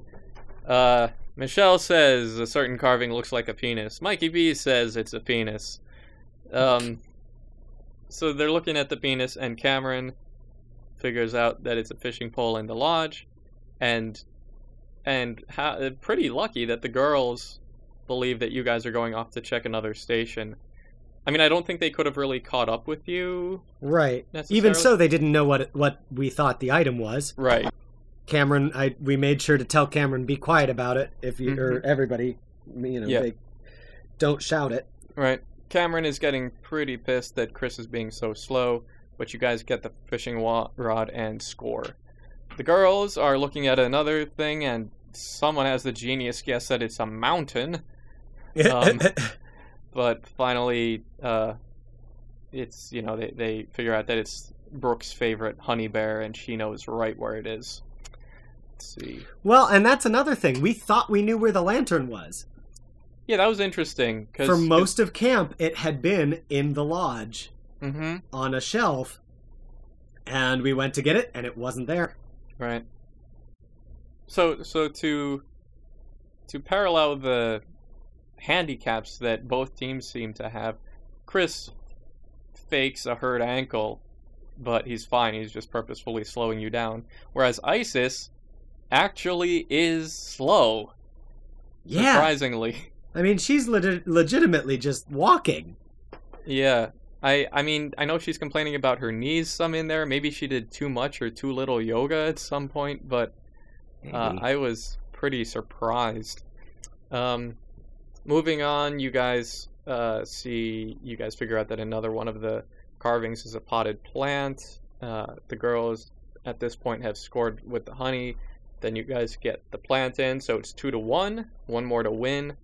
Uh, Michelle says a certain carving looks like a penis. Mikey B says it's a penis. Um, so they're looking at the penis, and Cameron figures out that it's a fishing pole in the lodge, and and pretty lucky that the girls believe that you guys are going off to check another station. I mean, I don't think they could have really caught up with you, Right. Even so, they didn't know what what we thought the item was. right? Cameron, I we made sure to tell Cameron be quiet about it. If you or everybody, you know, Yeah. they don't shout it. Right. Cameron is getting pretty pissed that Chris is being so slow, but you guys get the fishing wa- rod and score. The girls are looking at another thing, and someone has the genius guess that it's a mountain, [laughs] Um, but finally, uh, it's, you know, they, they figure out that it's Brooke's favorite honey bear, and she knows right where it is. Let's see. well, and that's another thing. We thought we knew where the lantern was. Yeah, that was interesting. Cause, For most of camp, it had been in the lodge hmm on a shelf, and we went to get it, and it wasn't there. Right. So so to to parallel the handicaps that both teams seem to have, Chris fakes a hurt ankle, but he's fine. He's just purposefully slowing you down. Whereas Isis actually is slow. Yeah, Surprisingly. I mean, she's legit legitimately just walking. Yeah. I I mean, I know she's complaining about her knees some in there. Maybe she did too much or too little yoga at some point, but Uh, I was pretty surprised. Um, moving on, you guys uh, see, you guys figure out that another one of the carvings is a potted plant. Uh, the girls at this point have scored with the honey. Then you guys get the plant in, so it's two to one. One more to win.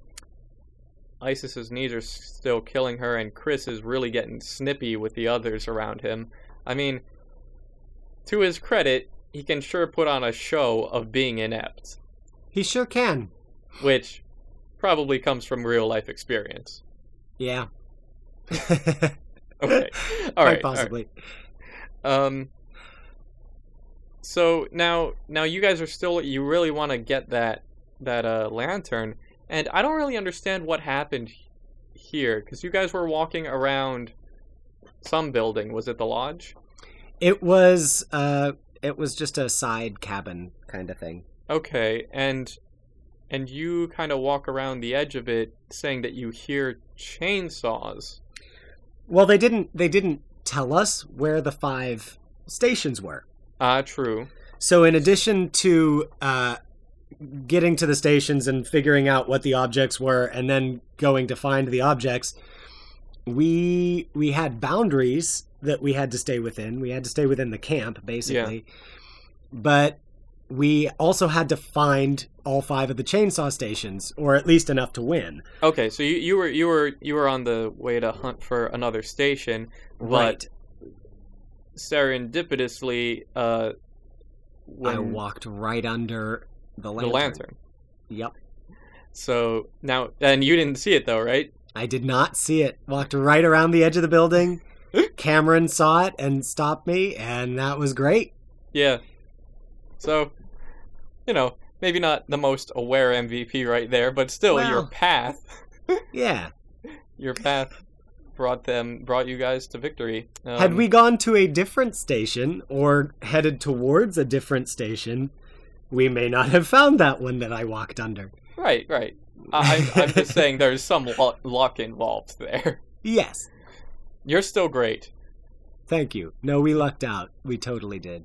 Isis's knees are still killing her, and Chris is really getting snippy with the others around him. I mean, to his credit, he can sure put on a show of being inept, he sure can. which probably comes from real life experience. Yeah. [laughs] Okay, [laughs] all Quite right, all right. possibly. Um. So now, now you guys are still. You really want to get that that uh, lantern, and I don't really understand what happened here because you guys were walking around some building. Was it the lodge? It was uh it was just a side cabin kind of thing. Okay, and and you kind of walk around the edge of it, saying that you hear chainsaws. Well, they didn't. They didn't tell us where the five stations were. Ah, true. So, in addition to uh, getting to the stations and figuring out what the objects were, and then going to find the objects, we we had boundaries that we had to stay within. We had to stay within the camp, basically. Yeah. But we also had to find all five of the chainsaw stations, or at least enough to win. Okay, so you, you were you were you were on the way to hunt for another station, but Right. serendipitously, uh, I walked right under the the lantern. lantern. Yep. So now, and you didn't see it though, right? I did not see it. Walked right around the edge of the building. [gasps] Cameron saw it and stopped me, and that was great. Yeah. So, you know, maybe not the most aware MVP right there, but still, your path, [laughs] Yeah. your path brought them, brought you guys to victory. Um, Had we gone to a different station or headed towards a different station, we may not have found that one that I walked under. Right, right. I, I'm just [laughs] saying there's some luck involved there. Yes. You're still great. Thank you. No, we lucked out. We totally did.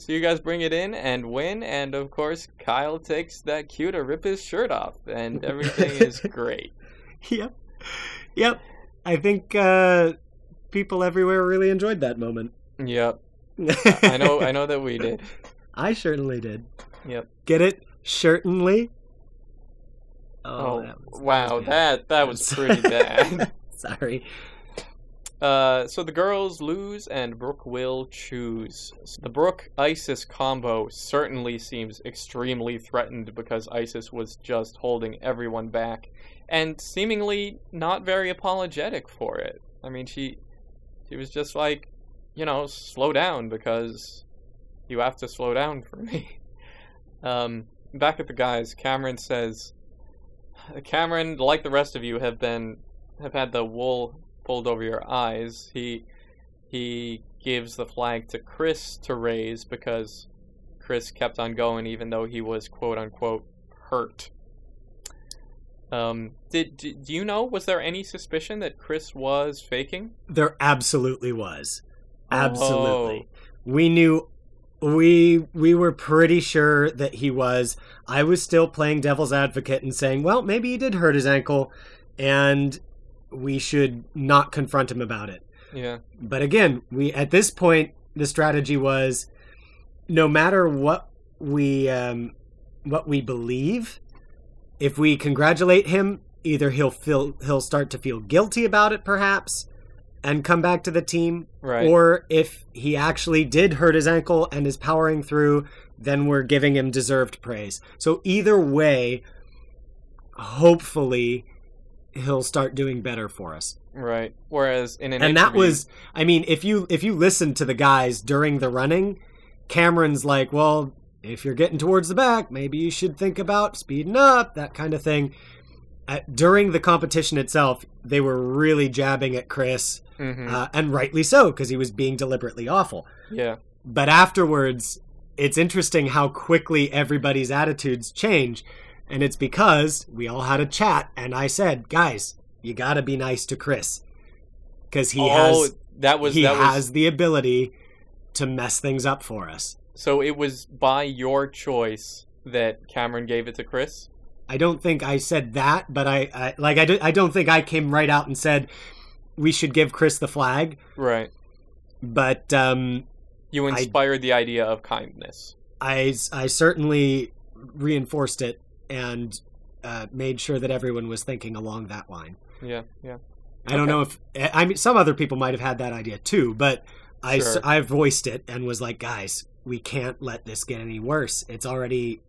So you guys bring it in and win, and of course Kyle takes that cue to rip his shirt off, and [laughs] everything is great. Yep. Yep. I think uh, people everywhere really enjoyed that moment. Yep, I know. I know that we did. [laughs] I certainly did. Yep. Get it? Certainly. Oh, that was- wow, bad. that that was pretty bad. [laughs] Sorry. Uh, so the girls lose and Brooke will choose. The Brooke Isis combo certainly seems extremely threatened because Isis was just holding everyone back and seemingly not very apologetic for it. I mean, she she was just like, you know, slow down because you have to slow down for me. [laughs] Um, back at the guys, Cameron says, Cameron, like the rest of you, have been have had the wool pulled over your eyes. He he gives the flag to Chris to raise because Chris kept on going even though he was quote unquote hurt. Um, did, did do you know was there any suspicion that Chris was faking? There absolutely was. Oh. Absolutely. We knew we we were pretty sure that he was. I was still playing devil's advocate and saying, "Well, maybe he did hurt his ankle and we should not confront him about it." Yeah. But again, we at this point the strategy was no matter what we um, what we believe, if we congratulate him, either he'll feel he'll start to feel guilty about it, perhaps, and come back to the team, Right. or if he actually did hurt his ankle and is powering through, then we're giving him deserved praise. So either way, hopefully he'll start doing better for us right. Whereas in an and that was i mean if you if you listen to the guys during the running cameron's like well if you're getting towards the back maybe you should think about speeding up that kind of thing at, during the competition itself they were really jabbing at chris Mhm. uh, and rightly so because he was being deliberately awful yeah. but afterwards it's interesting how quickly everybody's attitudes change and it's because we all had a chat and i said guys you gotta be nice to chris because he oh, has that was he that has was the ability to mess things up for us so it was by your choice that Cameron gave it to Chris. i don't think i said that but i, I like I, do, I don't think i came right out and said we should give chris the flag Right. but um You I- inspired the idea of kindness. I, I certainly reinforced it and uh, made sure that everyone was thinking along that line. Yeah, yeah. I don't know if I mean some other people might have had that idea too, but I Sure. I voiced it and was like, guys, we can't let this get any worse. It's already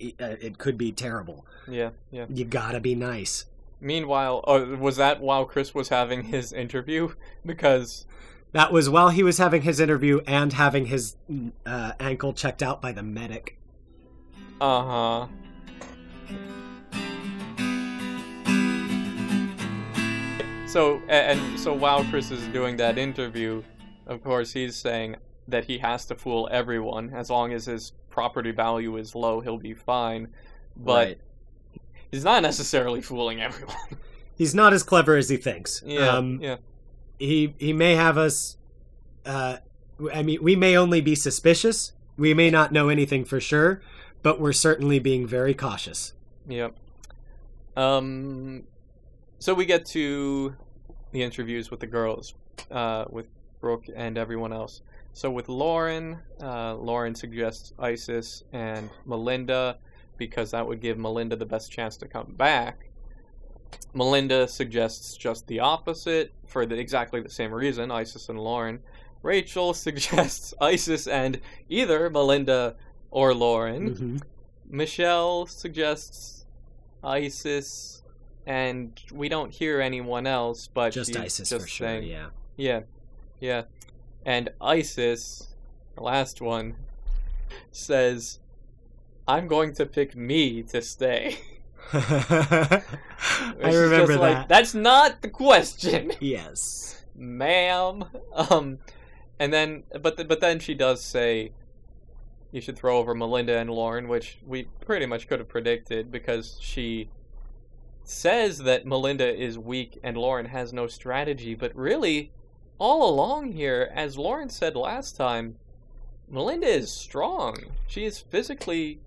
uh, it could be terrible. Yeah, yeah. You gotta be nice. Meanwhile, oh, was that while Chris was having his interview? [laughs] Because That was while he was having his interview and having his uh, ankle checked out by the medic. uh huh. So and so while Chris is doing that interview, of course he's saying that he has to fool everyone as long as his property value is low, he'll be fine. but Right. he's not necessarily fooling everyone. [laughs] He's not as clever as he thinks. yeah, Um, yeah, he he may have us uh i mean we may only be suspicious we may not know anything for sure but we're certainly being very cautious Yep. Um, so we get to the interviews with the girls, uh, with Brooke and everyone else. So with Lauren, uh, Lauren suggests Isis and Melinda because that would give Melinda the best chance to come back. Melinda suggests just the opposite for the, exactly the same reason, Isis and Lauren. Rachel [laughs] suggests Isis and either Melinda or Lauren. Mhm. Michelle suggests Isis, and we don't hear anyone else, but just isis just for sure saying, yeah yeah, yeah. And Isis, the last one, says, "I'm going to pick me to stay." [laughs] [laughs] i remember just that like, That's not the question, [laughs] yes ma'am. Um, and then, but th- but then she does say. You should throw over Melinda and Lauren, which we pretty much could have predicted because she says that Melinda is weak and Lauren has no strategy, but really, all along here, as Lauren said last time, Melinda is strong. She is physically.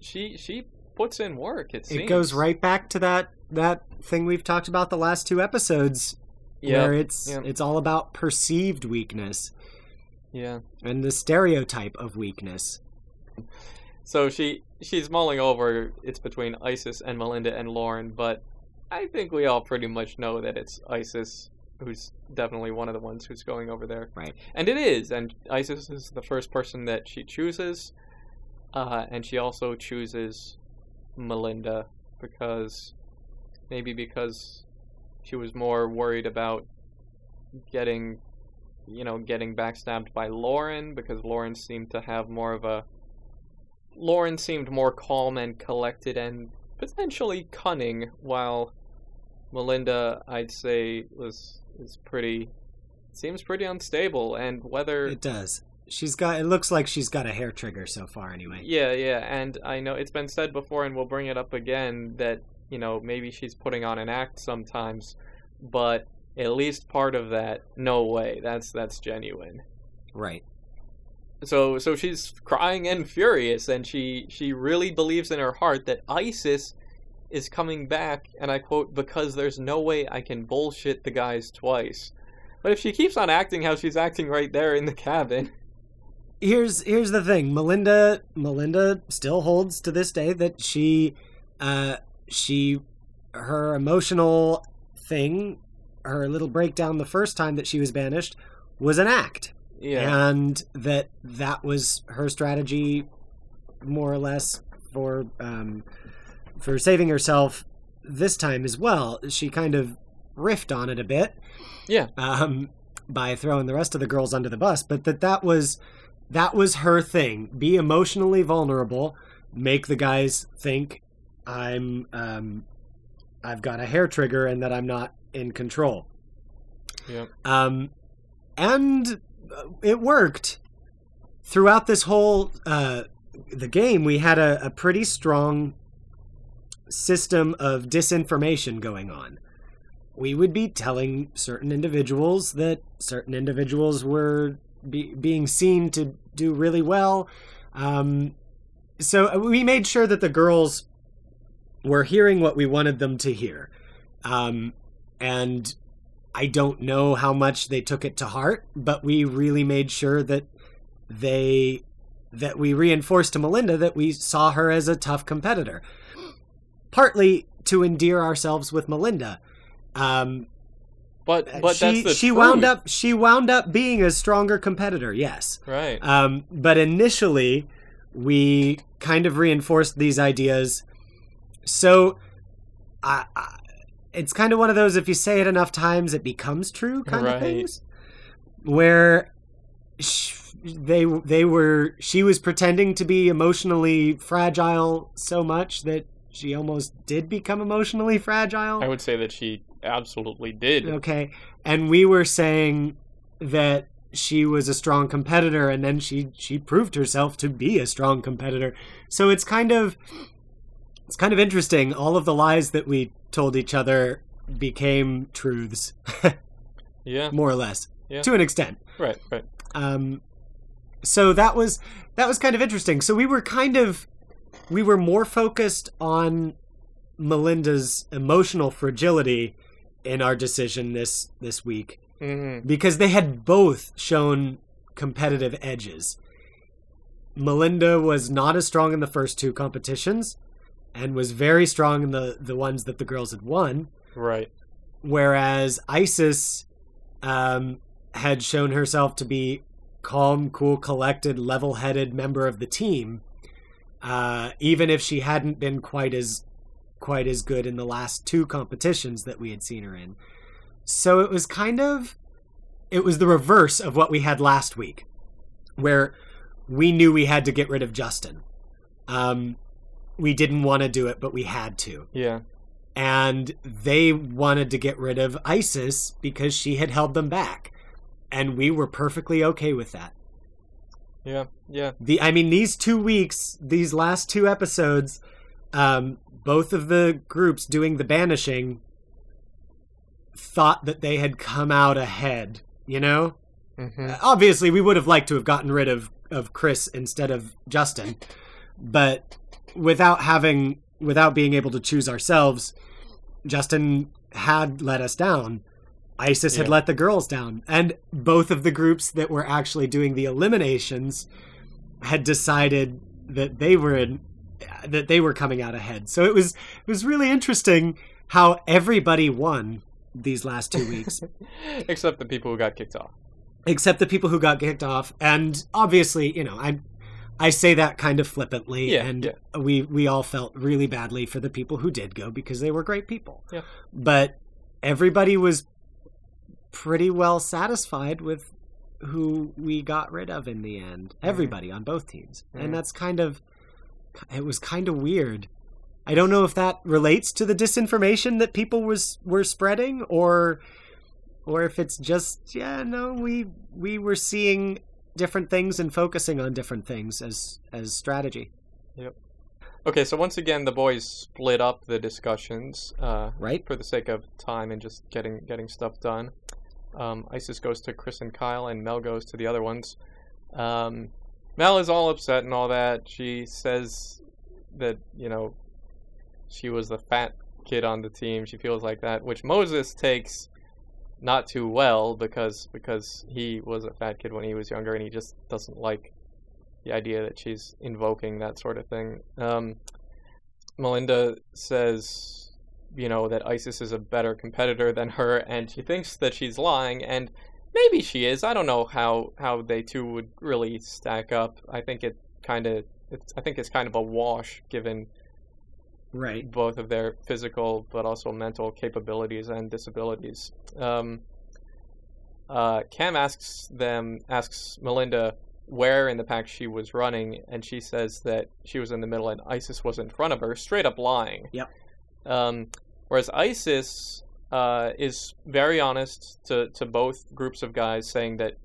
She she puts in work. It seems it goes right back to that that thing we've talked about the last two episodes Yeah, where it's yeah. it's all about perceived weakness yeah. and the stereotype of weakness So she she's mulling over. It's between Isis and Melinda and Lauren, but I think we all pretty much know that it's Isis who's definitely one of the ones who's going over there. Right. And it is, and Isis is the first person that she chooses, uh, and she also chooses Melinda because maybe because she was more worried about getting you know getting backstabbed by Lauren because Lauren seemed to have more of a Lauren seemed more calm and collected and potentially cunning while Melinda I'd say was is pretty seems pretty unstable. And whether it does. She's got it looks like she's got a hair trigger so far anyway. Yeah, yeah, and I know it's been said before, and we'll bring it up again that you know maybe she's putting on an act sometimes, but at least part of that, no way, that's that's genuine. right So, so she's crying and furious, and she she really believes in her heart that Isis is coming back, and I quote, "because there's no way I can bullshit the guys twice." But if she keeps on acting how she's acting right there in the cabin, here's here's the thing melinda melinda still holds to this day that she uh she her emotional thing her little breakdown the first time that she was banished was an act. Yeah, and that that was her strategy more or less for um for saving herself this time as well. She kind of riffed on it a bit Yeah. um by throwing the rest of the girls under the bus but that that was that was her thing. Be emotionally vulnerable. Make the guys think i'm um i've got a hair trigger and that i'm not in control yeah, um, and uh, it worked throughout this whole uh, the game. We had a, a pretty strong system of disinformation going on. We would be telling certain individuals that certain individuals were be, being seen to do really well. Um, so we made sure that the girls were hearing what we wanted them to hear. Um, and I don't know how much they took it to heart, but we really made sure that they that we reinforced to Melinda that we saw her as a tough competitor. Partly to endear ourselves with Melinda. Um, but but she that's the she wound up she wound up being a stronger competitor, yes. right. Um, but initially, we kind of reinforced these ideas. So, I, I, it's kind of one of those if you say it enough times, it becomes true kind Right. of things. Where sh- they they were she was pretending to be emotionally fragile so much that she almost did become emotionally fragile. I would say that she absolutely did. Okay. And we were saying that she was a strong competitor and then she she proved herself to be a strong competitor. So it's kind of it's kind of interesting. All of the lies that we told each other became truths, [laughs] Yeah. more or less, Yeah. to an extent. Right. Right. Um, so that was that was kind of interesting. So we were kind of we were more focused on Melinda's emotional fragility in our decision this this week hmm because they had both shown competitive edges. Melinda was not as strong in the first two competitions and was very strong in the the ones that the girls had won Right. whereas Isis um, had shown herself to be calm, cool, collected, level-headed member of the team, uh, even if she hadn't been quite as quite as good in the last two competitions that we had seen her in. So it was kind of it was the reverse of what we had last week, where we knew we had to get rid of Justin. Um, we didn't want to do it, but we had to Yeah. and they wanted to get rid of Isis because she had held them back. And we were perfectly okay with that. Yeah. Yeah. The I mean these 2 weeks, these last two episodes, um both of the groups doing the banishing thought that they had come out ahead, you know? hmm Obviously, we would have liked to have gotten rid of of Chris instead of Justin, but without having without being able to choose ourselves, Justin had let us down. Isis had let the girls down, and both of the groups that were actually doing the eliminations had decided that they were in, that they were coming out ahead. So it was it was really interesting how everybody won these last two weeks [laughs] Except the people who got kicked off. except the people who got kicked off and obviously you know i i say that kind of flippantly Yeah, and yeah. we we all felt really badly for the people who did go because they were great people. Yeah. but everybody was pretty well satisfied with who we got rid of in the end. Mm-hmm. Everybody on both teams. And mm-hmm. that's kind of it was kind of weird. I don't know if that relates to the disinformation that people was were spreading or or if it's just yeah no we we were seeing different things and focusing on different things as as strategy Yep. Okay, so once again, the boys split up the discussions uh, right for the sake of time and just getting getting stuff done. Um, Isis goes to Chris and Kyle, and Mel goes to the other ones. Um, Mel is all upset and all that. She says that you know she was the fat kid on the team. She feels like that, which Moses takes not too well because because he was a fat kid when he was younger, and he just doesn't like the idea that she's invoking that sort of thing. Um, Melinda says, you know, that Isis is a better competitor than her, and she thinks that she's lying, and maybe she is. I don't know how how they two would really stack up. I think it kind of, it's I think it's kind of a wash given right both of their physical but also mental capabilities and disabilities. Um, uh, Cam asks them, asks Melinda where in the pack she was running, and she says that she was in the middle and Isis was in front of her, straight up lying. Yep. Um, whereas Isis uh, is very honest to, to both groups of guys, saying that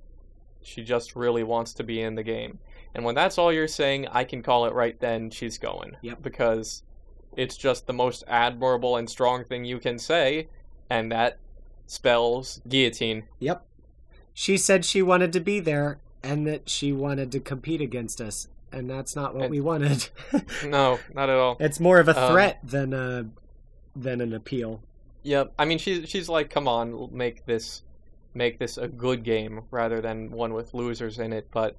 she just really wants to be in the game. And when that's all you're saying, I can call it right then, she's going. Yep. Because it's just the most admirable and strong thing you can say, and that spells guillotine. yep she said she wanted to be there and that she wanted to compete against us and that's not what we wanted [laughs] No, not at all. [laughs] it's more of a Um, threat than a than an appeal Yep. I mean, she's she's like, come on, make this make this a good game rather than one with losers in it. But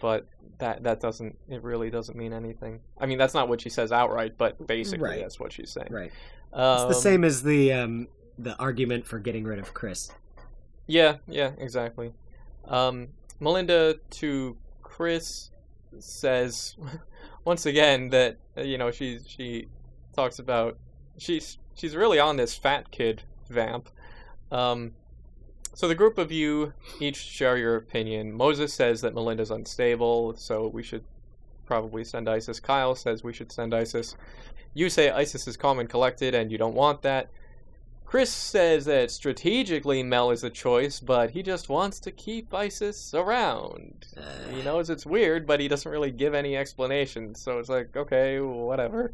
but that that doesn't it really doesn't mean anything. I mean, that's not what she says outright, but basically Right. that's what she's saying. right Um, it's the same as the um the argument for getting rid of chris Yeah, yeah, exactly. Um, Melinda to Chris says [laughs] once again that uh, you know she she talks about she's she's really on this fat kid vamp. Um, so the group of you each share your opinion. Moses says that Melinda's unstable, so we should probably send Isis. Kyle says we should send Isis. You say Isis is calm and collected, and you don't want that. Chris says that strategically Mel is a choice, but he just wants to keep Isis around. He uh. knows it's weird, but he doesn't really give any explanation, so it's like, okay, whatever.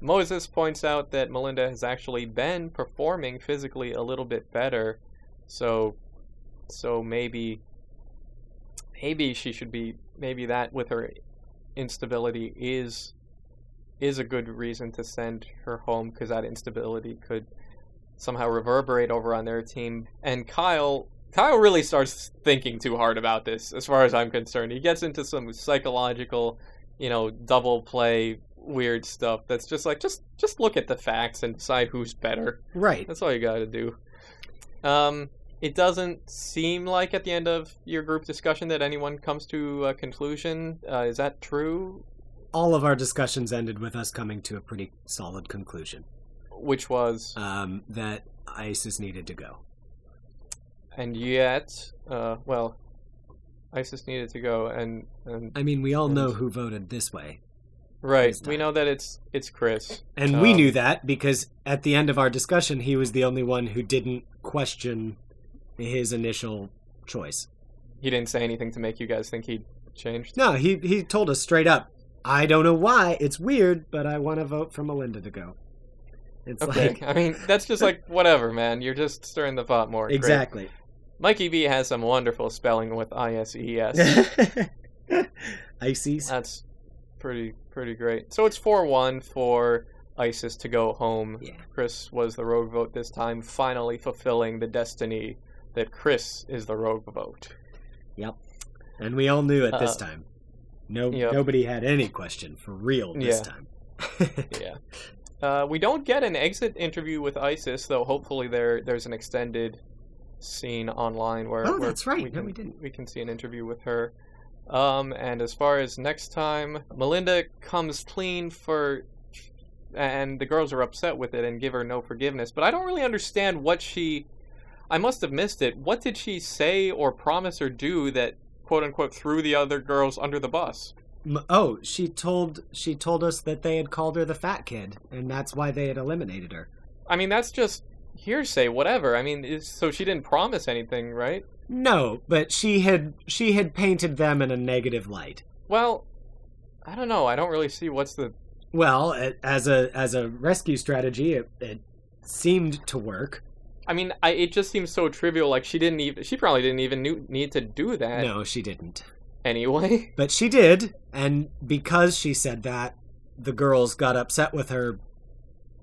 Moses points out that Melinda has actually been performing physically a little bit better, so so maybe maybe she should be maybe that with her instability is is a good reason to send her home because that instability could somehow reverberate over on their team. And Kyle Kyle really starts thinking too hard about this, as far as I'm concerned. He gets into some psychological, you know, double play weird stuff that's just like just just look at the facts and decide who's better. Right. That's all you got to do. Um, it doesn't seem like at the end of your group discussion that anyone comes to a conclusion. Uh, is that true? All of our discussions ended with us coming to a pretty solid conclusion. Which was um, that Isis needed to go. And yet, uh, well, Isis needed to go, and, and I mean, we all know who voted this way. Right. We know that it's it's Chris. And um, we knew that because at the end of our discussion he was the only one who didn't question his initial choice. He didn't say anything to make you guys think he changed? No, he he told us straight up, I don't know why, it's weird, but I want to vote for Melinda to go. It's okay. like I mean, that's just like [laughs] whatever, man. You're just stirring the pot more. Exactly. Great. Mikey B has some wonderful spelling with I S E S. [laughs] Ices. That's pretty pretty great. So it's four one for Isis to go home. Yeah. Chris was the rogue vote this time, finally fulfilling the destiny that Chris is the rogue vote. Yep. And we all knew it this uh, time. No, yep. nobody had any question for real this yeah. time. [laughs] yeah. Uh, we don't get an exit interview with Isis, though. Hopefully, there there's an extended scene online where. Oh, where that's right. We can, no, we didn't. We can see an interview with her. Um, and as far as next time, Melinda comes clean for, and the girls are upset with it and give her no forgiveness. But I don't really understand what she. I must have missed it. What did she say or promise or do that quote unquote threw the other girls under the bus? Oh, she told she told us that they had called her the fat kid, and that's why they had eliminated her. I mean, that's just hearsay, whatever. I mean, so she didn't promise anything, right? No, but she had she had painted them in a negative light. Well, I don't know. I don't really see what's the well as a as a rescue strategy. It, it seemed to work. I mean, I, it just seems so trivial. Like she didn't even she probably didn't even need to do that. No, she didn't. Anyway, [laughs] but she did, and because she said that, the girls got upset with her.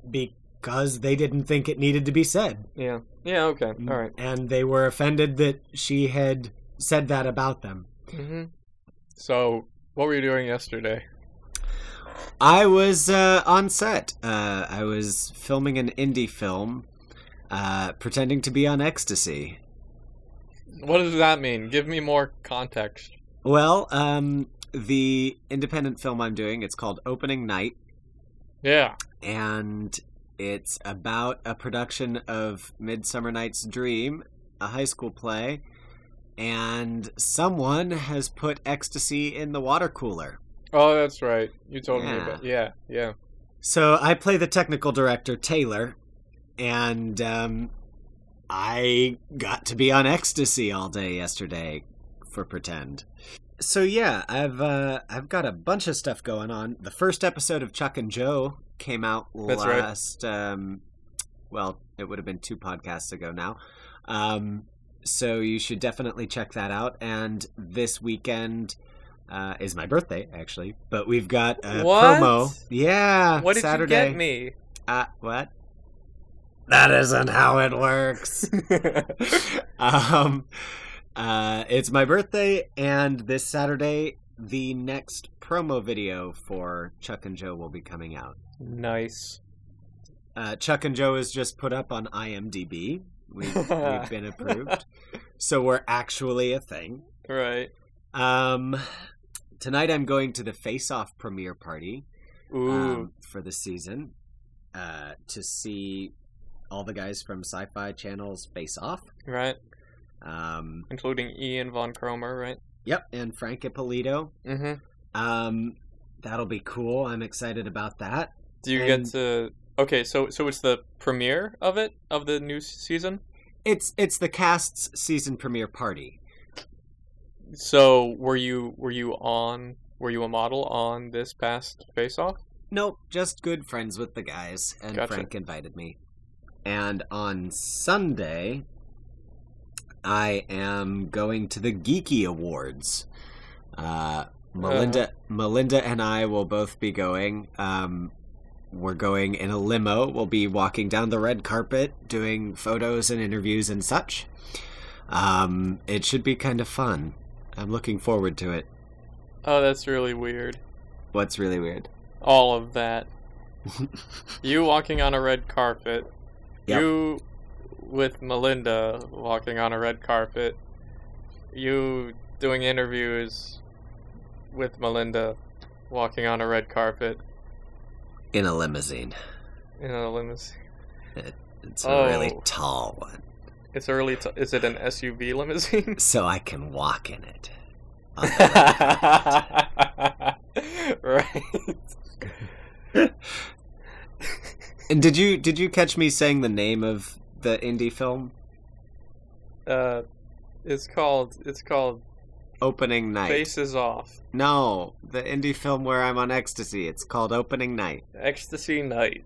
Because they didn't think it needed to be said. Yeah. Yeah, okay. Mm, All right. And they were offended that she had said that about them. Mm-hmm. So, what were you doing yesterday? I was uh, on set. Uh, I was filming an indie film, uh, pretending to be on ecstasy. What does that mean? Give me more context. Well, um, the independent film I'm doing, it's called Opening Night. Yeah. And it's about a production of Midsummer Night's Dream, a high school play, and someone has put ecstasy in the water cooler. Oh, that's right. You told yeah. me about. Yeah, yeah. So I play the technical director Taylor, and um, I got to be on ecstasy all day yesterday for pretend. So yeah, I've uh, I've got a bunch of stuff going on. The first episode of Chuck and Joe came out That's last. Right. Um, well, it would have been two podcasts ago now. Um, so you should definitely check that out. And this weekend uh, is my birthday, actually. But we've got a what? promo. Yeah, what did Saturday. you get me? Uh, what? That isn't how it works. [laughs] um, uh, it's my birthday, and this Saturday, the next promo video for Chuck and Joe will be coming out. Nice. Uh, Chuck and Joe is just put up on IMDb. We've, we've been [laughs] approved, so we're actually a thing. Right. Um, tonight I'm going to the Face Off premiere party. Um, for the season, uh, to see all the guys from Sci-Fi Channel's Face Off. Right. Um, including Ian von Cromer, right? Yep, and Frank Ippolito. Mm-hmm. Um, that'll be cool. I'm excited about that. Do you and get to? Okay, so so it's the premiere of it of the new season. It's it's the cast's season premiere party. So were you were you on were you a model on this past Face Off? Nope, just good friends with the guys, and Gotcha. Frank invited me. And on Sunday, I am going to the Geeky Awards. Uh, Melinda, Melinda, and I will both be going. Um, we're going in a limo. We'll be walking down the red carpet, doing photos and interviews and such. Um, it should be kind of fun. I'm looking forward to it. Oh, that's really weird. What's really weird? All of that. [laughs] you walking on a red carpet. Yep. You with Melinda walking on a red carpet. You doing interviews with Melinda walking on a red carpet In a limousine. in a limousine. It's a really Oh. tall one, It's early. T- is it an SUV limousine? [laughs] so I can walk in it. [laughs] On the red right. [laughs] And did you did you catch me saying the name of the indie film? Uh, it's called. It's called Opening Night. Faces Off. No, the indie film where I'm on ecstasy. It's called Opening Night. Ecstasy Night.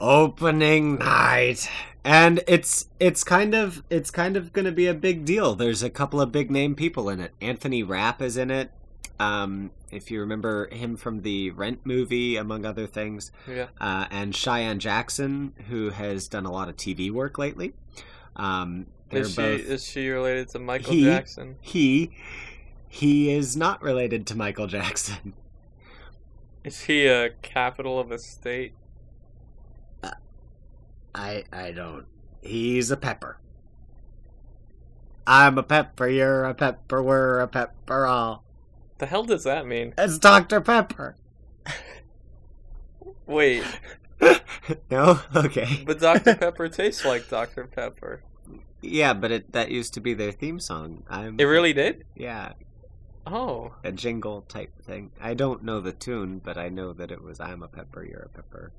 Opening Night. And it's it's kind of it's kind of going to be a big deal. There's a couple of big name people in it. Anthony Rapp is in it. Um, if you remember him from the Rent movie, among other things. Yeah. uh, and Cheyenne Jackson, who has done a lot of TV work lately. Um, Is she both is she related to Michael He- Jackson? he. He is not related to Michael Jackson. [laughs] Is he a capital of a state? I I don't. He's a pepper. I'm a pepper. You're a pepper. We're a pepper. All. The hell does that mean? It's Dr Pepper. Wait, [laughs] no, okay. but Dr. [laughs] Pepper tastes like Dr. Pepper. Yeah, but it that used to be their theme song. I'm. It really did? Yeah, Oh, a jingle type thing. I don't know the tune, but I know that it was "I'm a pepper, you're a pepper,"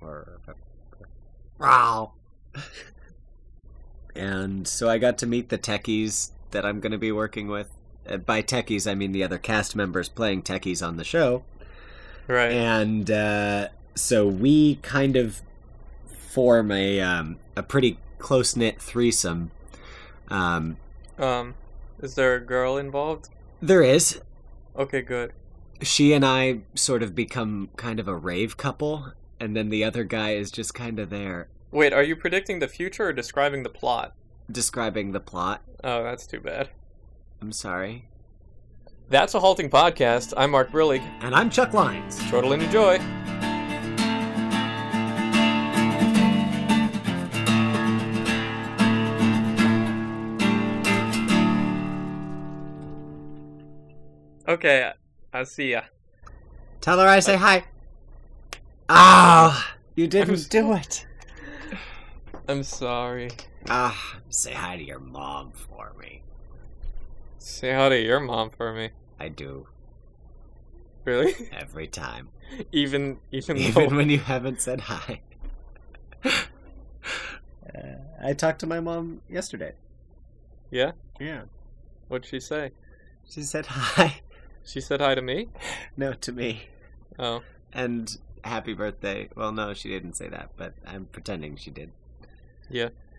or a pepper. Wow. [laughs] and so I got to meet the techies that I'm going to be working with. Uh, By techies, I mean the other cast members playing techies on the show. right. And uh, so we kind of form a um, a pretty close knit threesome. Um, Um, is there a girl involved? there is Okay, good. she and I sort of become kind of a rave couple, and then the other guy is just kind of there Wait, are you predicting the future or describing the plot? describing the plot. Oh, that's too bad. I'm sorry. That's a halting podcast. I'm Mark Brillig. And I'm Chuck Lines. Chortle and enjoy. Okay, I'll see ya. Tell her I say hi. Ah, you didn't do it. [sighs] I'm sorry. Ah, say hi to your mom for me. Say hi to your mom for me. I do Really? every time, [laughs] even even, even though when you haven't said hi. Uh, I talked to my mom yesterday. Yeah? Yeah. What'd she say? She said hi. She said hi to me? [laughs] No, to me. Oh. And happy birthday. Well, no, she didn't say that, but I'm pretending she did. Yeah.